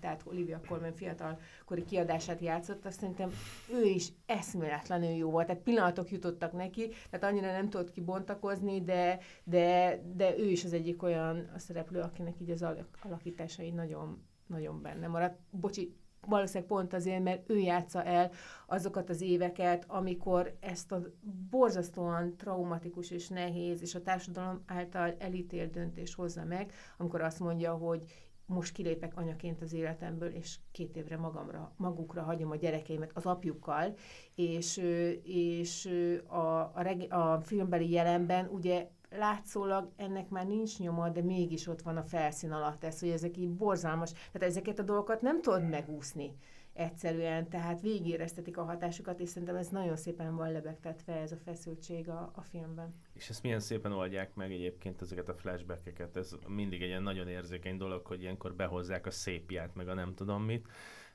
tehát Olivia Colman fiatalkori kiadását játszott, azt szerintem ő is eszméletlenül jó volt. Tehát pillanatok jutottak neki, tehát annyira nem tudott kibontakozni, de, de, de ő is az egyik olyan a szereplő, akinek így az alakításai nagyon, nagyon benne maradt. Bocsi, valószínűleg pont azért, mert ő játsza el azokat az éveket, amikor ezt a borzasztóan traumatikus és nehéz, és a társadalom által elítélt döntést hozza meg, amikor azt mondja, hogy most kilépek anyaként az életemből, és két évre magamra, magukra hagyom a gyerekeimet az apjukkal, és, és a, a, reg, a filmbeli jelenben ugye látszólag ennek már nincs nyoma, de mégis ott van a felszín alatt ez, hogy ezek így borzalmas, tehát ezeket a dolgokat nem tudod megúszni egyszerűen, tehát végigéreztetik a hatásukat, és szerintem ez nagyon szépen van lebegtetve ez a feszültség a, a filmben. És ezt milyen szépen oldják meg egyébként ezeket a flashbackeket, ez mindig egy ilyen nagyon érzékeny dolog, hogy ilyenkor behozzák a szépját, meg a nem tudom mit,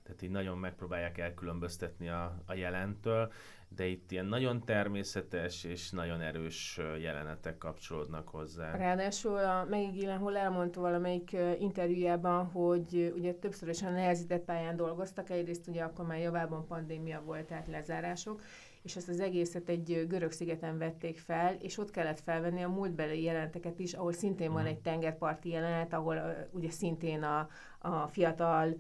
tehát így nagyon megpróbálják elkülönböztetni a, a jelentől, de itt ilyen nagyon természetes és nagyon erős jelenetek kapcsolódnak hozzá. Ráadásul a Maggie hol elmondta valamelyik interjújában, hogy ugye többszörösen nehezített pályán dolgoztak, egyrészt ugye akkor már javában pandémia volt, tehát lezárások, és ezt az egészet egy görög szigeten vették fel, és ott kellett felvenni a múltbeli jelenteket is, ahol szintén van mhm. egy tengerparti jelenet, ahol ugye szintén a, a fiatal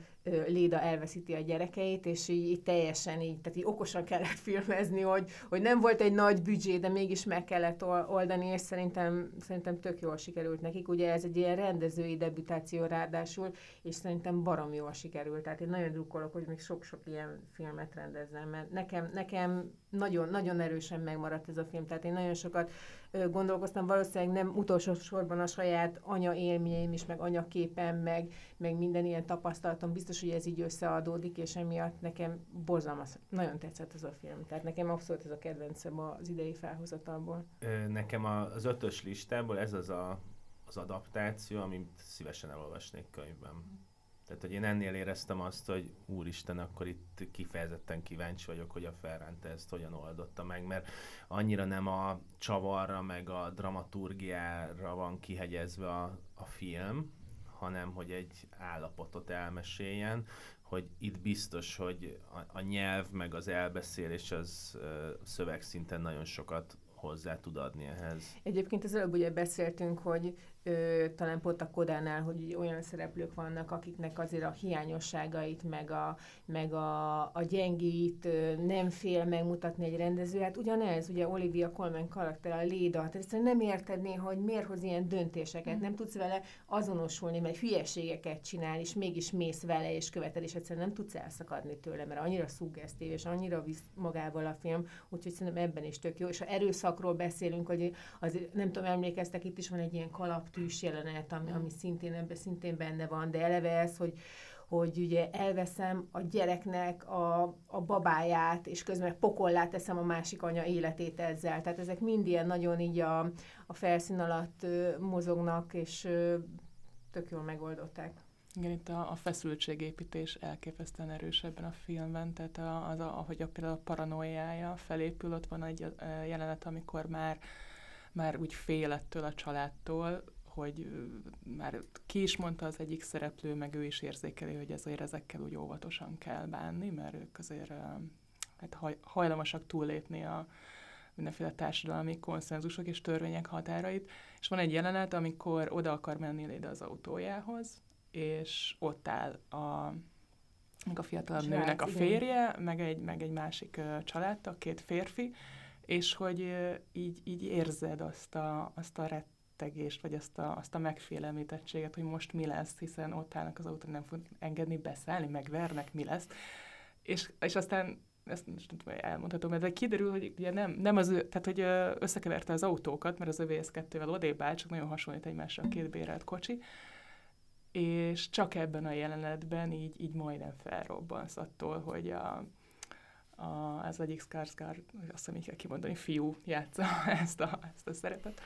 Léda elveszíti a gyerekeit, és így, így teljesen így, tehát így okosan kellett filmezni, hogy, hogy nem volt egy nagy büdzsé, de mégis meg kellett oldani, és szerintem, szerintem tök jól sikerült nekik. Ugye ez egy ilyen rendezői debütáció ráadásul, és szerintem barom jól sikerült. Tehát én nagyon drukkolok, hogy még sok-sok ilyen filmet rendezzem, mert nekem, nekem nagyon, nagyon erősen megmaradt ez a film. Tehát én nagyon sokat gondolkoztam, valószínűleg nem utolsó sorban a saját anya élményeim is, meg anyaképem, meg, meg minden ilyen tapasztalatom, biztos, hogy ez így összeadódik, és emiatt nekem borzalmas, nagyon tetszett ez a film. Tehát nekem abszolút ez a kedvencem az idei felhozatalból. Nekem az ötös listából ez az a, az adaptáció, amit szívesen elolvasnék könyvben. Tehát, hogy én ennél éreztem azt, hogy úristen, akkor itt kifejezetten kíváncsi vagyok, hogy a Ferrante ezt hogyan oldotta meg, mert annyira nem a csavarra, meg a dramaturgiára van kihegyezve a, a film, hanem hogy egy állapotot elmeséljen, hogy itt biztos, hogy a, a nyelv, meg az elbeszélés az ö, szövegszinten nagyon sokat hozzá tud adni ehhez. Egyébként az előbb ugye beszéltünk, hogy ö, talán pont a Kodánál, hogy olyan szereplők vannak, akiknek azért a hiányosságait, meg a, meg a, a gyengéit ö, nem fél megmutatni egy rendező. Hát ugyanez, ugye Olivia Colman karakter, a Léda, tehát egyszerűen nem értedné, hogy miért hoz ilyen döntéseket, mm. nem tudsz vele azonosulni, mert hülyeségeket csinál, és mégis mész vele, és követed, és egyszerűen nem tudsz elszakadni tőle, mert annyira szuggesztív, és annyira visz magával a film, úgyhogy szerintem ebben is tök jó. És ha erőszakról beszélünk, hogy az, nem tudom, emlékeztek, itt is van egy ilyen kalap tűs jelenet, ami, ami szintén ebben szintén benne van, de eleve ez, hogy, hogy ugye elveszem a gyereknek a, a babáját, és közben pokollá teszem a másik anya életét ezzel. Tehát ezek mind ilyen nagyon így a, a felszín alatt ö, mozognak, és ö, tök jól megoldották. Igen, itt a, a feszültségépítés elképesztően erős ebben a filmben, tehát a, az, a, ahogy a, például a paranoiája felépül, ott van egy jelenet, amikor már, már úgy fél ettől a családtól, hogy már ki is mondta az egyik szereplő, meg ő is érzékeli, hogy ezért ezekkel úgy óvatosan kell bánni, mert ők azért hát hajlamosak túllépni a mindenféle társadalmi konszenzusok és törvények határait. És van egy jelenet, amikor oda akar menni Léda az autójához, és ott áll a a fiatalabb Srác, nőnek a férje, meg egy, meg egy másik családtag, két férfi, és hogy így, így érzed azt a, azt a rett, rettegést, vagy azt a, azt a megfélemlítettséget, hogy most mi lesz, hiszen ott állnak az autón, nem fog engedni beszállni, megvernek, mi lesz. És, és aztán ezt most elmondhatom, de kiderül, hogy ugye nem, nem az ő, tehát hogy összekeverte az autókat, mert az övész kettővel odébb áll, csak nagyon hasonlít egymásra a két bérelt kocsi, és csak ebben a jelenetben így, így majdnem felrobbansz attól, hogy a, a, ez egyik Skarsgård, azt hiszem így kell kimondani, fiú játsza ezt a, ezt a szerepet.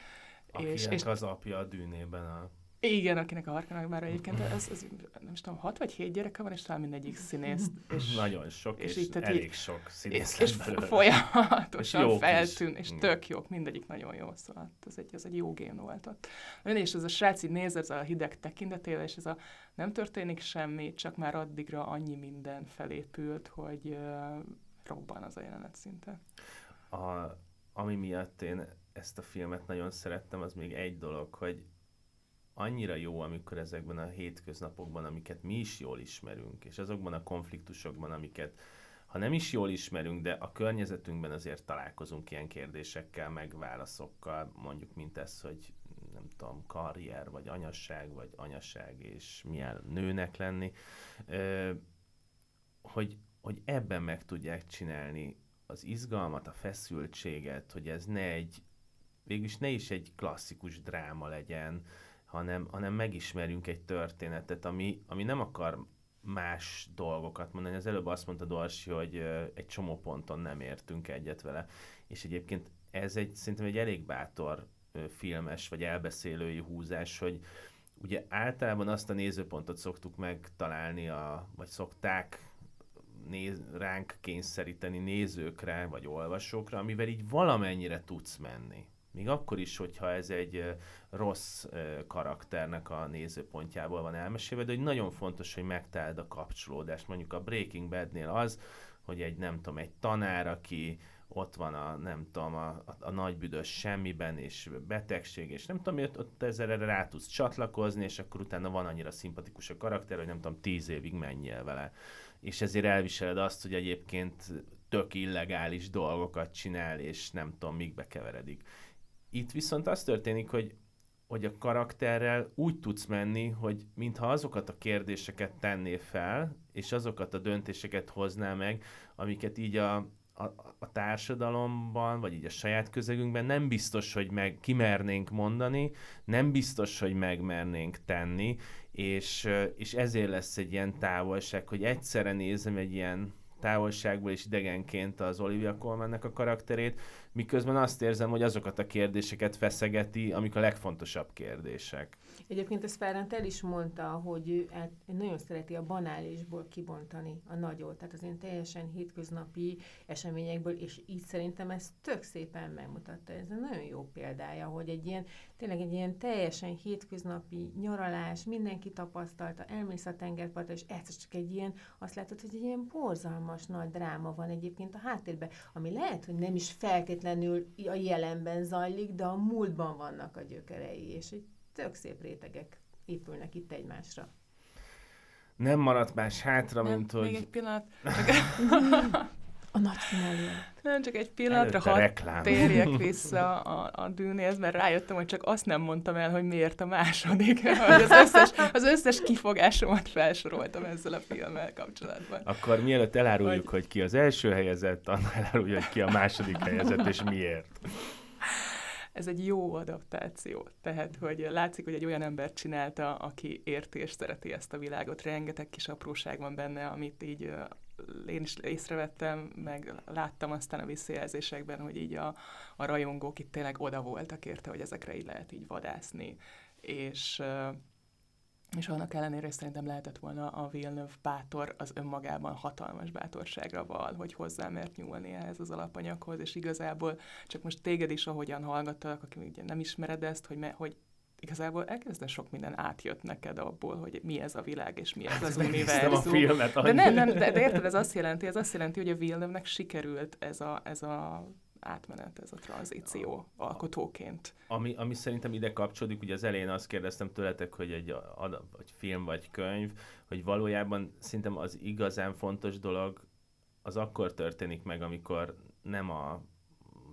Akinek és, és az apja a dűnében a igen, akinek a harkának már egyébként, ez, ez, nem is tudom, hat vagy hét gyereke van, és talán mindegyik színész. És, Nagyon sok, és, és így, elég így, sok színész És, és folyamatosan és feltűn, és tök jók, mindegyik nagyon jó, szóval ez egy, ez egy jó gén volt ott. És ez a srác így néz, ez a hideg tekintetével, és ez a nem történik semmi, csak már addigra annyi minden felépült, hogy uh, robban az a jelenet szinte. A, ami miatt én ezt a filmet nagyon szerettem, az még egy dolog, hogy annyira jó, amikor ezekben a hétköznapokban, amiket mi is jól ismerünk, és azokban a konfliktusokban, amiket ha nem is jól ismerünk, de a környezetünkben azért találkozunk ilyen kérdésekkel, meg válaszokkal, mondjuk mint ez, hogy nem tudom, karrier, vagy anyasság, vagy anyaság, és milyen nőnek lenni, hogy, hogy ebben meg tudják csinálni az izgalmat, a feszültséget, hogy ez ne egy végülis ne is egy klasszikus dráma legyen, hanem, hanem megismerjünk egy történetet, ami, ami nem akar más dolgokat mondani. Az előbb azt mondta Dorsi, hogy egy csomó ponton nem értünk egyet vele. És egyébként ez egy, szerintem egy elég bátor filmes vagy elbeszélői húzás, hogy ugye általában azt a nézőpontot szoktuk megtalálni, a, vagy szokták néz, ránk kényszeríteni nézőkre, vagy olvasókra, amivel így valamennyire tudsz menni. Még akkor is, hogyha ez egy rossz karakternek a nézőpontjából van elmesélve, de hogy nagyon fontos, hogy megtaláld a kapcsolódást. Mondjuk a Breaking Badnél az, hogy egy nem tudom, egy tanár, aki ott van a, nem tudom, a, a, a nagybüdös semmiben, és betegség, és nem tudom, ott, ott ezzel rá tudsz csatlakozni, és akkor utána van annyira szimpatikus a karakter, hogy nem tudom, tíz évig menjél vele. És ezért elviseled azt, hogy egyébként tök illegális dolgokat csinál, és nem tudom, míg bekeveredik. Itt viszont az történik, hogy, hogy a karakterrel úgy tudsz menni, hogy mintha azokat a kérdéseket tenné fel, és azokat a döntéseket hozná meg, amiket így a, a, a társadalomban, vagy így a saját közegünkben nem biztos, hogy meg kimernénk mondani, nem biztos, hogy megmernénk tenni, és, és ezért lesz egy ilyen távolság, hogy egyszerre nézem egy ilyen távolságból és idegenként az Olivia Colmannek a karakterét, miközben azt érzem, hogy azokat a kérdéseket feszegeti, amik a legfontosabb kérdések. Egyébként ezt Ferrant el is mondta, hogy ő nagyon szereti a banálisból kibontani a nagyot, tehát az én teljesen hétköznapi eseményekből, és így szerintem ez tök szépen megmutatta. Ez egy nagyon jó példája, hogy egy ilyen, tényleg egy ilyen teljesen hétköznapi nyaralás, mindenki tapasztalta, elmész a tengerpartra, és ez csak egy ilyen, azt látod, hogy egy ilyen borzalmas nagy dráma van egyébként a háttérben, ami lehet, hogy nem is feltétlenül a jelenben zajlik, de a múltban vannak a gyökerei, és egy tök szép rétegek épülnek itt egymásra. Nem maradt más hátra, Nem, mint még hogy egy pillanat. A nagy finálé. Nem, csak egy pillanatra, előtte ha reklám. térjek vissza a, a dűnéhez, mert rájöttem, hogy csak azt nem mondtam el, hogy miért a második. Hogy az, összes, az összes kifogásomat felsoroltam ezzel a filmmel kapcsolatban. Akkor mielőtt eláruljuk, hogy ki az első helyezett, annál elárulja, hogy ki a második helyezett, és miért. Ez egy jó adaptáció. Tehát, hogy látszik, hogy egy olyan ember csinálta, aki érti és szereti ezt a világot. Rengeteg kis apróság van benne, amit így én is észrevettem, meg láttam aztán a visszajelzésekben, hogy így a, a rajongók itt tényleg oda voltak érte, hogy ezekre így lehet így vadászni. És és annak ellenére szerintem lehetett volna a Villeneuve bátor az önmagában hatalmas bátorságra val, hogy hozzá mert nyúlni ehhez az alapanyaghoz, és igazából csak most téged is, ahogyan hallgattalak, aki ugye nem ismered ezt, hogy, me, hogy igazából elkezdve sok minden átjött neked abból, hogy mi ez a világ, és mi ez az Megnéztem a univerzum. filmet. De nem, nem, de, de érted, ez azt jelenti, ez azt jelenti, hogy a Villeneuve-nek sikerült ez a, ez a átmenet, ez a tranzíció alkotóként. Ami, ami szerintem ide kapcsolódik, ugye az elején azt kérdeztem tőletek, hogy egy vagy film vagy könyv, hogy valójában szerintem az igazán fontos dolog az akkor történik meg, amikor nem a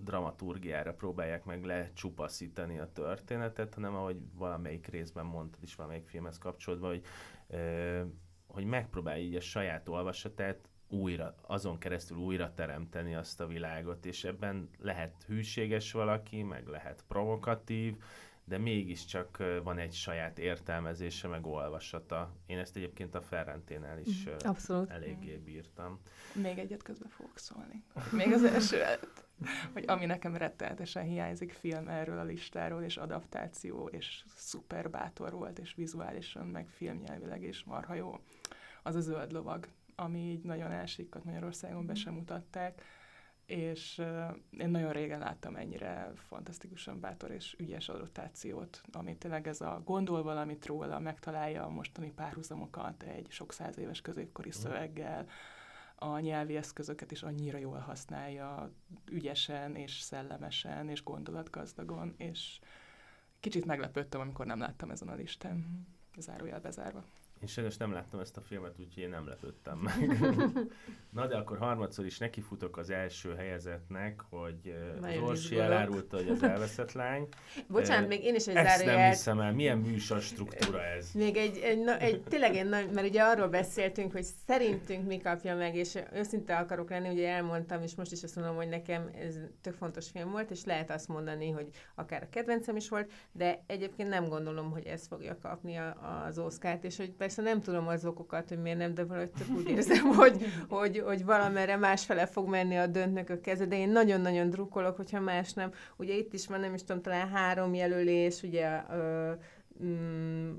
dramaturgiára próbálják meg lecsupaszítani a történetet, hanem ahogy valamelyik részben mondtad is valamelyik filmhez kapcsolódva, hogy, ö, hogy megpróbálja így a saját olvasatát újra, azon keresztül újra teremteni azt a világot, és ebben lehet hűséges valaki, meg lehet provokatív, de mégiscsak van egy saját értelmezése, meg olvasata. Én ezt egyébként a Ferrenténál is ö, Abszolút. eléggé bírtam. Még egyet közben fogok szólni. Még az első előtt, hogy ami nekem rettenetesen hiányzik film erről a listáról, és adaptáció, és szuper bátor volt, és vizuálisan, meg filmnyelvileg is marha jó, az a zöld lovag, ami így nagyon elsikkadt Magyarországon, be sem mutatták, és uh, én nagyon régen láttam ennyire fantasztikusan bátor és ügyes adaptációt, ami tényleg ez a gondol valamit róla, megtalálja a mostani párhuzamokat egy sok száz éves középkori szöveggel, a nyelvi eszközöket is annyira jól használja, ügyesen és szellemesen és gondolatgazdagon, és kicsit meglepődtem, amikor nem láttam ezen a listán. Zárójel bezárva. Én sajnos nem láttam ezt a filmet, úgyhogy én nem lepődtem meg. Na de akkor harmadszor is nekifutok az első helyezetnek, hogy ö, az Nagyon Orsi elárulta, hogy az elveszett lány. Bocsánat, Ö, még én is egy Ezt nem hiszem el. Milyen műsor struktúra ez? Még egy, egy, na, egy tényleg egy nagy, mert ugye arról beszéltünk, hogy szerintünk mi kapja meg, és őszinte akarok lenni, ugye elmondtam, és most is azt mondom, hogy nekem ez tök fontos film volt, és lehet azt mondani, hogy akár a kedvencem is volt, de egyébként nem gondolom, hogy ez fogja kapni a, az Oscárt, és hogy persze nem tudom az okokat, hogy miért nem, de valahogy tök úgy érzem, hogy, hogy, hogy valamerre másfele fog menni a döntnökök keze, de én nagyon-nagyon drukkolok, hogyha más nem. Ugye itt is van, nem is tudom, talán három jelölés, ugye ö, mm,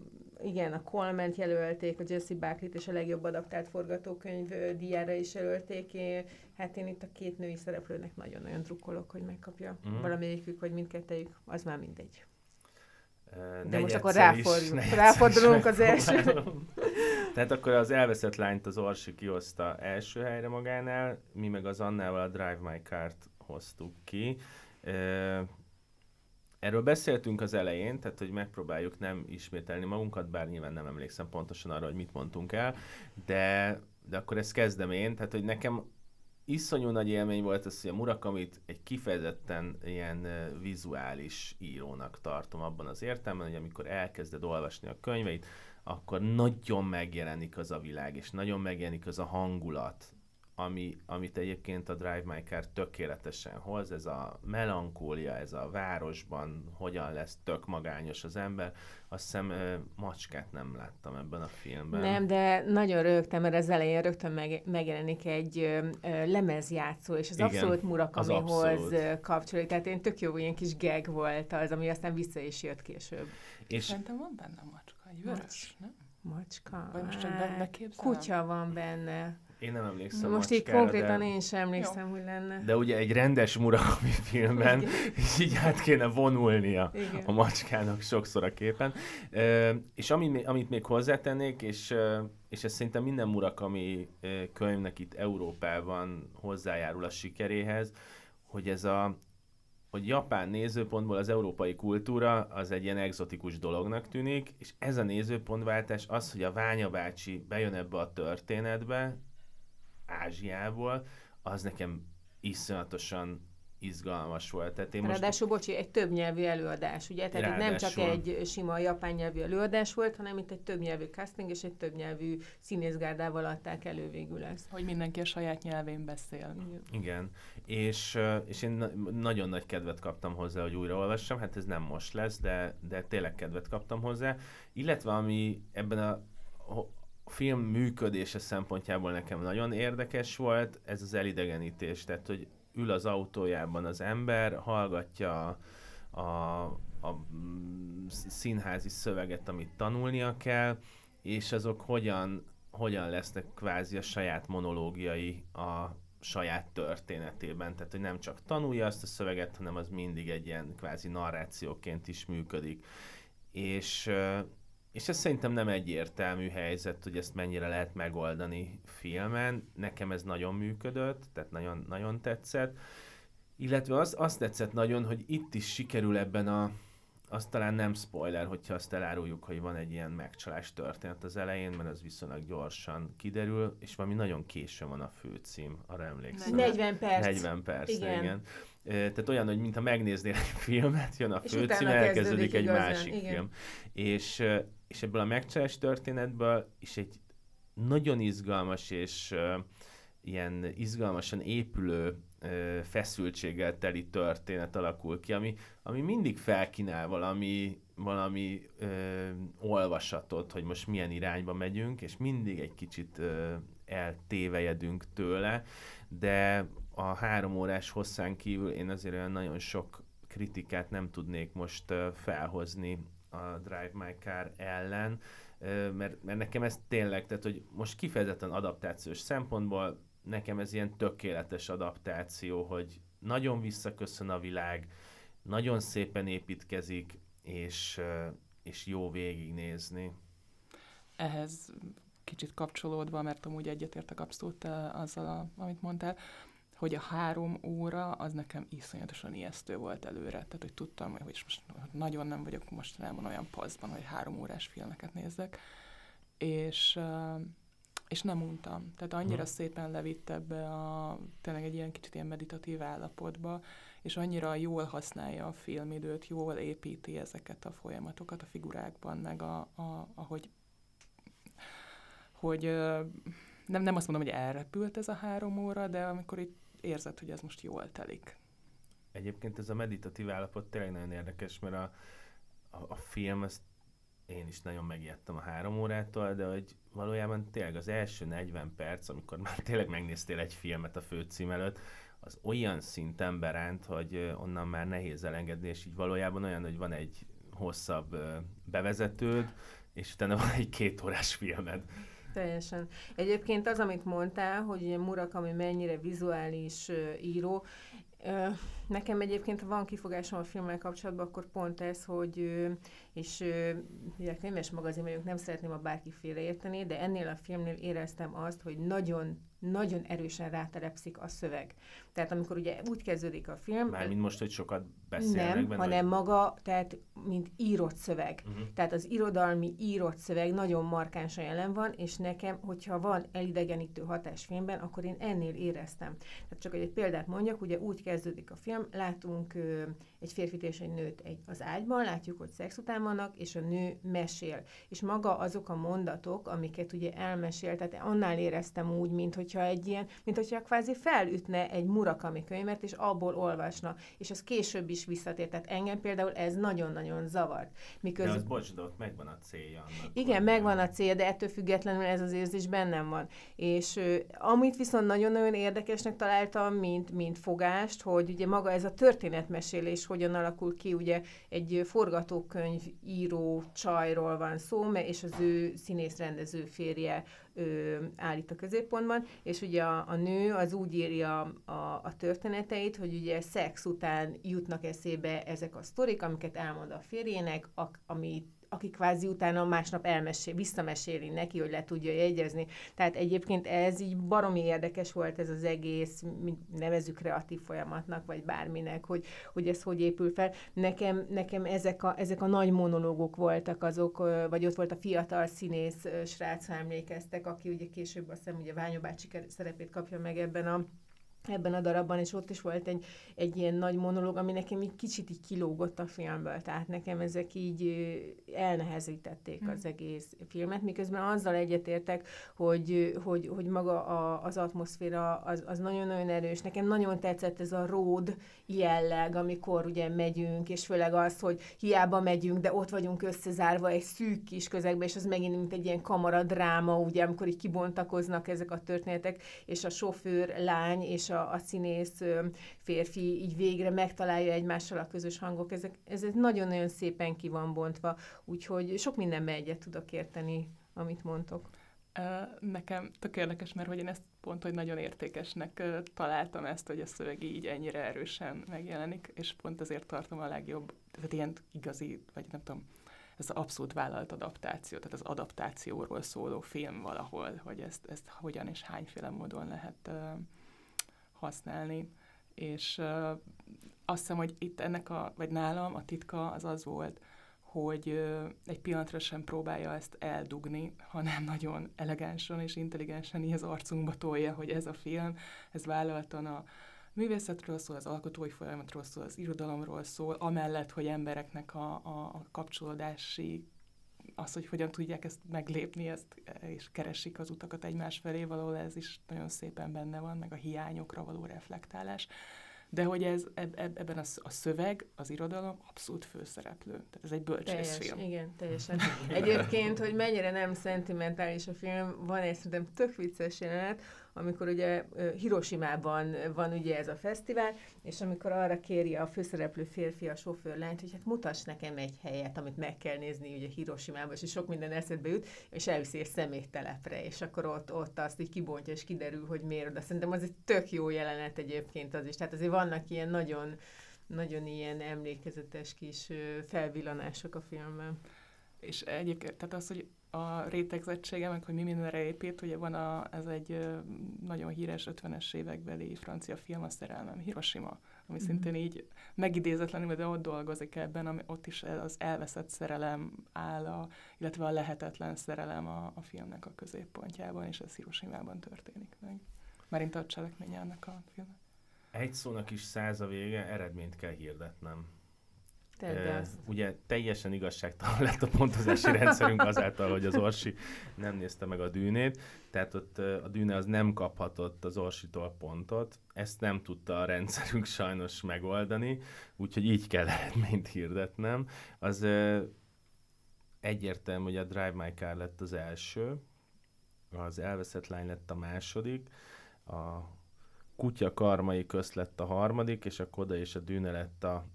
igen, a Coleman jelölték, a Jesse Buckley-t és a legjobb adaptált forgatókönyv díjára is jelölték. Én, hát én itt a két női szereplőnek nagyon-nagyon drukkolok, hogy megkapja mm. valamelyikük, vagy mindkettejük, az már mindegy. De most akkor negyedszer is- ráfordulunk az első. Tehát akkor az elveszett lányt az Orsi kihozta első helyre magánál, mi meg az Annával a Drive My Car-t hoztuk ki. Erről beszéltünk az elején, tehát hogy megpróbáljuk nem ismételni magunkat, bár nyilván nem emlékszem pontosan arra, hogy mit mondtunk el, de, de akkor ezt kezdem én, tehát hogy nekem iszonyú nagy élmény volt az, hogy a Murakamit egy kifejezetten ilyen vizuális írónak tartom abban az értelemben, hogy amikor elkezded olvasni a könyveit, akkor nagyon megjelenik az a világ, és nagyon megjelenik az a hangulat, ami, amit egyébként a Drive My Car tökéletesen hoz, ez a melankólia, ez a városban, hogyan lesz tök magányos az ember. Azt hiszem macskát nem láttam ebben a filmben. Nem, de nagyon rögtem, mert az elején rögtön meg, megjelenik egy ö, ö, lemezjátszó, és az Igen, abszolút Murakamihoz kapcsolódik. Tehát én tök jó ilyen kis gag volt az, ami aztán vissza is jött később. És Szerintem van benne macska, egy vörös, nem? Macska. Vagy most csak Hát, be- beképzelem? Kutya van benne. Én nem emlékszem Most így konkrétan de... én sem emlékszem, hogy lenne. De ugye egy rendes Murakami filmben Igen. így át kéne vonulnia Igen. a macskának sokszor a képen. Ö, és amit, még- amit még hozzátennék, és, és ez szerintem minden Murakami könyvnek itt Európában hozzájárul a sikeréhez, hogy ez a hogy japán nézőpontból az európai kultúra az egy ilyen egzotikus dolognak tűnik, és ez a nézőpontváltás az, hogy a Ványa bácsi bejön ebbe a történetbe, Ázsiából, az nekem iszonyatosan izgalmas volt. Tehát én most... Ráadásul, bocsi, egy többnyelvű előadás, ugye? Tehát Ráadásul... itt nem csak egy sima japán nyelvű előadás volt, hanem itt egy többnyelvű casting és egy többnyelvű színészgárdával adták elő végül ezt. Hogy mindenki a saját nyelvén beszél. Igen, és, és én nagyon nagy kedvet kaptam hozzá, hogy újraolvassam, hát ez nem most lesz, de, de tényleg kedvet kaptam hozzá. Illetve ami ebben a film működése szempontjából nekem nagyon érdekes volt, ez az elidegenítés, tehát hogy ül az autójában az ember, hallgatja a, a, a színházi szöveget, amit tanulnia kell, és azok hogyan, hogyan lesznek kvázi a saját monológiai a saját történetében. Tehát, hogy nem csak tanulja azt a szöveget, hanem az mindig egy ilyen kvázi narrációként is működik. És, és ez szerintem nem egyértelmű helyzet, hogy ezt mennyire lehet megoldani filmen. Nekem ez nagyon működött, tehát nagyon, nagyon tetszett. Illetve az, azt tetszett nagyon, hogy itt is sikerül ebben a, az talán nem spoiler, hogyha azt eláruljuk, hogy van egy ilyen megcsalás történet az elején, mert az viszonylag gyorsan kiderül, és valami nagyon későn van a főcím, arra emlékszem. 40 perc. 40 perc, igen. igen. Tehát olyan, hogy mintha megnéznél egy filmet, jön a főcím, elkezdődik egy igazán, másik igen. film. És, és ebből a megcsalás történetből is egy nagyon izgalmas és ilyen izgalmasan épülő feszültséggel teli történet alakul ki, ami, ami mindig felkínál valami, valami uh, olvasatot, hogy most milyen irányba megyünk, és mindig egy kicsit uh, eltévejedünk tőle, de a három órás hosszán kívül én azért olyan nagyon sok kritikát nem tudnék most felhozni a Drive My Car ellen, mert, mert nekem ez tényleg, tehát hogy most kifejezetten adaptációs szempontból nekem ez ilyen tökéletes adaptáció, hogy nagyon visszaköszön a világ, nagyon szépen építkezik, és, és jó végignézni. Ehhez kicsit kapcsolódva, mert amúgy egyetértek abszolút azzal, amit mondtál, hogy a három óra az nekem iszonyatosan ijesztő volt előre. Tehát, hogy tudtam, hogy most nagyon nem vagyok mostanában olyan paszban, hogy három órás filmeket nézzek. És, és nem untam. Tehát annyira hmm. szépen levitt ebbe a tényleg egy ilyen kicsit ilyen meditatív állapotba, és annyira jól használja a filmidőt, jól építi ezeket a folyamatokat a figurákban, meg a, a, ahogy hogy nem, nem azt mondom, hogy elrepült ez a három óra, de amikor itt érzed, hogy ez most jól telik. Egyébként ez a meditatív állapot tényleg nagyon érdekes, mert a, a, a film, ezt én is nagyon megijedtem a három órától, de hogy valójában tényleg az első 40 perc, amikor már tényleg megnéztél egy filmet a főcím előtt, az olyan szinten beránt, hogy onnan már nehéz elengedni, és így valójában olyan, hogy van egy hosszabb bevezetőd, és utána van egy két órás filmed. Teljesen. Egyébként az, amit mondtál, hogy ugye Murakami mennyire vizuális író, Nekem egyébként, van kifogásom a filmmel kapcsolatban, akkor pont ez, hogy, és könyves magazin vagyok, nem szeretném a bárki félreérteni, de ennél a filmnél éreztem azt, hogy nagyon nagyon erősen rátelepszik a szöveg. Tehát amikor ugye úgy kezdődik a film... Mármint most, hogy sokat beszélnek Nem, benne, hanem vagy... maga, tehát mint írott szöveg. Uh-huh. Tehát az irodalmi írott szöveg nagyon markánsan jelen van, és nekem, hogyha van elidegenítő hatás filmben, akkor én ennél éreztem. Tehát csak egy példát mondjak, ugye úgy kezdődik a film, látunk ö, egy férfit és egy nőt egy, az ágyban, látjuk, hogy szex után vannak, és a nő mesél. És maga azok a mondatok, amiket ugye elmesél, tehát annál éreztem úgy, mint hogyha egy ilyen, mint hogyha kvázi felütne egy Murakami könyvet, és abból olvasna, és az később is visszatér. Tehát engem például ez nagyon-nagyon zavart. Miközben... De az bocs, de ott megvan a célja. Annak Igen, megvan a célja, de ettől függetlenül ez az érzés bennem van. És amit viszont nagyon-nagyon érdekesnek találtam, mint, mint fogást, hogy ugye maga ez a történetmesélés hogyan alakul ki, ugye egy forgatókönyv író csajról van szó, és az ő színész rendező férje ö, állít a középpontban, és ugye a, a nő az úgy írja a, a történeteit, hogy ugye szex után jutnak eszébe ezek a sztorik, amiket elmond a férjének, a, amit aki kvázi utána másnap elmesél, visszameséli neki, hogy le tudja jegyezni. Tehát egyébként ez így baromi érdekes volt ez az egész, nevezük kreatív folyamatnak, vagy bárminek, hogy, hogy ez hogy épül fel. Nekem, nekem ezek, a, ezek a nagy monológok voltak azok, vagy ott volt a fiatal színész srác, emlékeztek, aki ugye később azt hiszem ugye Ványó bácsi szerepét kapja meg ebben a ebben a darabban, és ott is volt egy, egy ilyen nagy monológ, ami nekem egy kicsit így kilógott a filmből, tehát nekem ezek így elnehezítették az hmm. egész filmet, miközben azzal egyetértek, hogy, hogy, hogy maga a, az atmoszféra az, az nagyon-nagyon erős. Nekem nagyon tetszett ez a road jelleg, amikor ugye megyünk, és főleg az, hogy hiába megyünk, de ott vagyunk összezárva egy szűk kis közegbe, és az megint mint egy ilyen kamaradráma, ugye, amikor így kibontakoznak ezek a történetek, és a sofőr lány és a a, a színész férfi így végre megtalálja egymással a közös hangok. Ezek, ez nagyon-nagyon szépen ki van bontva, úgyhogy sok mindenben egyet tudok érteni, amit mondtok. Nekem tök érdekes, mert hogy én ezt pont, hogy nagyon értékesnek találtam ezt, hogy a szöveg így ennyire erősen megjelenik, és pont ezért tartom a legjobb, tehát ilyen igazi, vagy nem tudom, ez abszolút vállalt adaptáció, tehát az adaptációról szóló film valahol, hogy ezt, ezt hogyan és hányféle módon lehet uh, használni. És uh, azt hiszem, hogy itt ennek a, vagy nálam a titka az az volt, hogy uh, egy pillanatra sem próbálja ezt eldugni, hanem nagyon elegánsan és intelligensen így az arcunkba tolja, hogy ez a film, ez vállaltan a művészetről szól, az alkotói folyamatról szól, az irodalomról szól, amellett, hogy embereknek a, a, a kapcsolódási az, hogy hogyan tudják ezt meglépni, ezt, és keresik az utakat egymás felé, valahol ez is nagyon szépen benne van, meg a hiányokra való reflektálás. De hogy ez eb, eb, ebben a, a szöveg, az irodalom abszolút főszereplő. Tehát ez egy bölcsészfilm. Teljes, igen, teljesen. Egyébként, hogy mennyire nem szentimentális a film, van egy szerintem tök vicces jelenet, amikor ugye Hiroshima-ban van ugye ez a fesztivál, és amikor arra kéri a főszereplő férfi a sofőr lányt, hogy hát mutass nekem egy helyet, amit meg kell nézni ugye Hiroshima-ban, és sok minden eszedbe jut, és elviszi egy szeméttelepre, és akkor ott, ott azt így kibontja, és kiderül, hogy miért oda. Szerintem az egy tök jó jelenet egyébként az is. Tehát azért vannak ilyen nagyon, nagyon ilyen emlékezetes kis felvillanások a filmben. És egyébként, tehát az, hogy a rétegzettsége, meg hogy mi mindenre épít, ugye van a, ez egy nagyon híres 50-es évekbeli francia film, a Szerelmem, Hiroshima, ami mm-hmm. szintén így megidézetlenül, de ott dolgozik ebben, ami ott is az elveszett szerelem áll, a, illetve a lehetetlen szerelem a, a filmnek a középpontjában, és ez Hiroshima-ban történik meg. Márint a cselekménye ennek a filmnek. Egy szónak is száz a vége, eredményt kell hirdetnem. Uh, ugye teljesen igazságtalan lett a pontozási rendszerünk azáltal, hogy az Orsi nem nézte meg a dűnét, tehát ott a dűne az nem kaphatott az Orsitól pontot, ezt nem tudta a rendszerünk sajnos megoldani, úgyhogy így kell eredményt hirdetnem. Az egyértelmű, hogy a Drive My Car lett az első, az Elveszett lány lett a második, a Kutya Karmai közt lett a harmadik, és a Koda és a Dűne lett a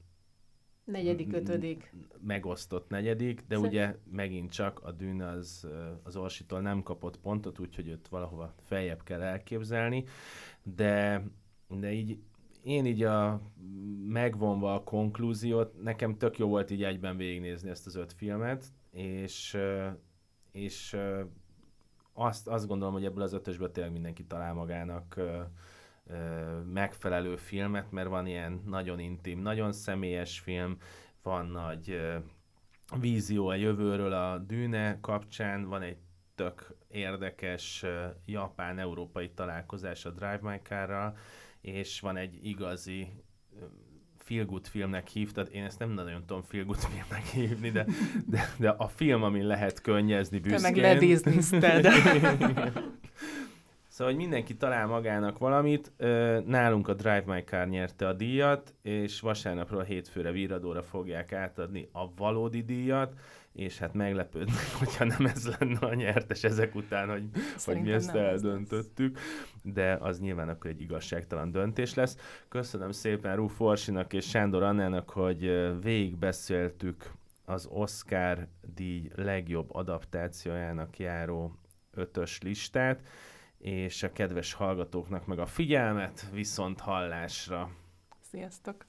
Negyedik, ötödik. Megosztott negyedik, de Szer- ugye megint csak a Dűn az, az Orsitól nem kapott pontot, úgyhogy őt valahova feljebb kell elképzelni, de, de így én így a megvonva a konklúziót, nekem tök jó volt így egyben végignézni ezt az öt filmet, és, és azt, azt gondolom, hogy ebből az ötösből tényleg mindenki talál magának megfelelő filmet, mert van ilyen nagyon intim, nagyon személyes film, van nagy vízió a jövőről a dűne kapcsán, van egy tök érdekes japán-európai találkozás a Drive My Car-ral, és van egy igazi feel good filmnek hívtad, én ezt nem nagyon tudom feel good filmnek hívni, de, de, de a film, amin lehet könnyezni büszkén. Te meg Szóval, hogy mindenki talál magának valamit. Nálunk a Drive My Car nyerte a díjat, és vasárnapról a hétfőre víradóra fogják átadni a valódi díjat, és hát meglepődnek, hogyha nem ez lenne a nyertes ezek után, hogy, hogy mi ezt eldöntöttük, de az nyilván akkor egy igazságtalan döntés lesz. Köszönöm szépen Rú Forsinak és Sándor Annának, hogy végigbeszéltük az Oscar díj legjobb adaptációjának járó ötös listát és a kedves hallgatóknak meg a figyelmet, viszont hallásra. Sziasztok!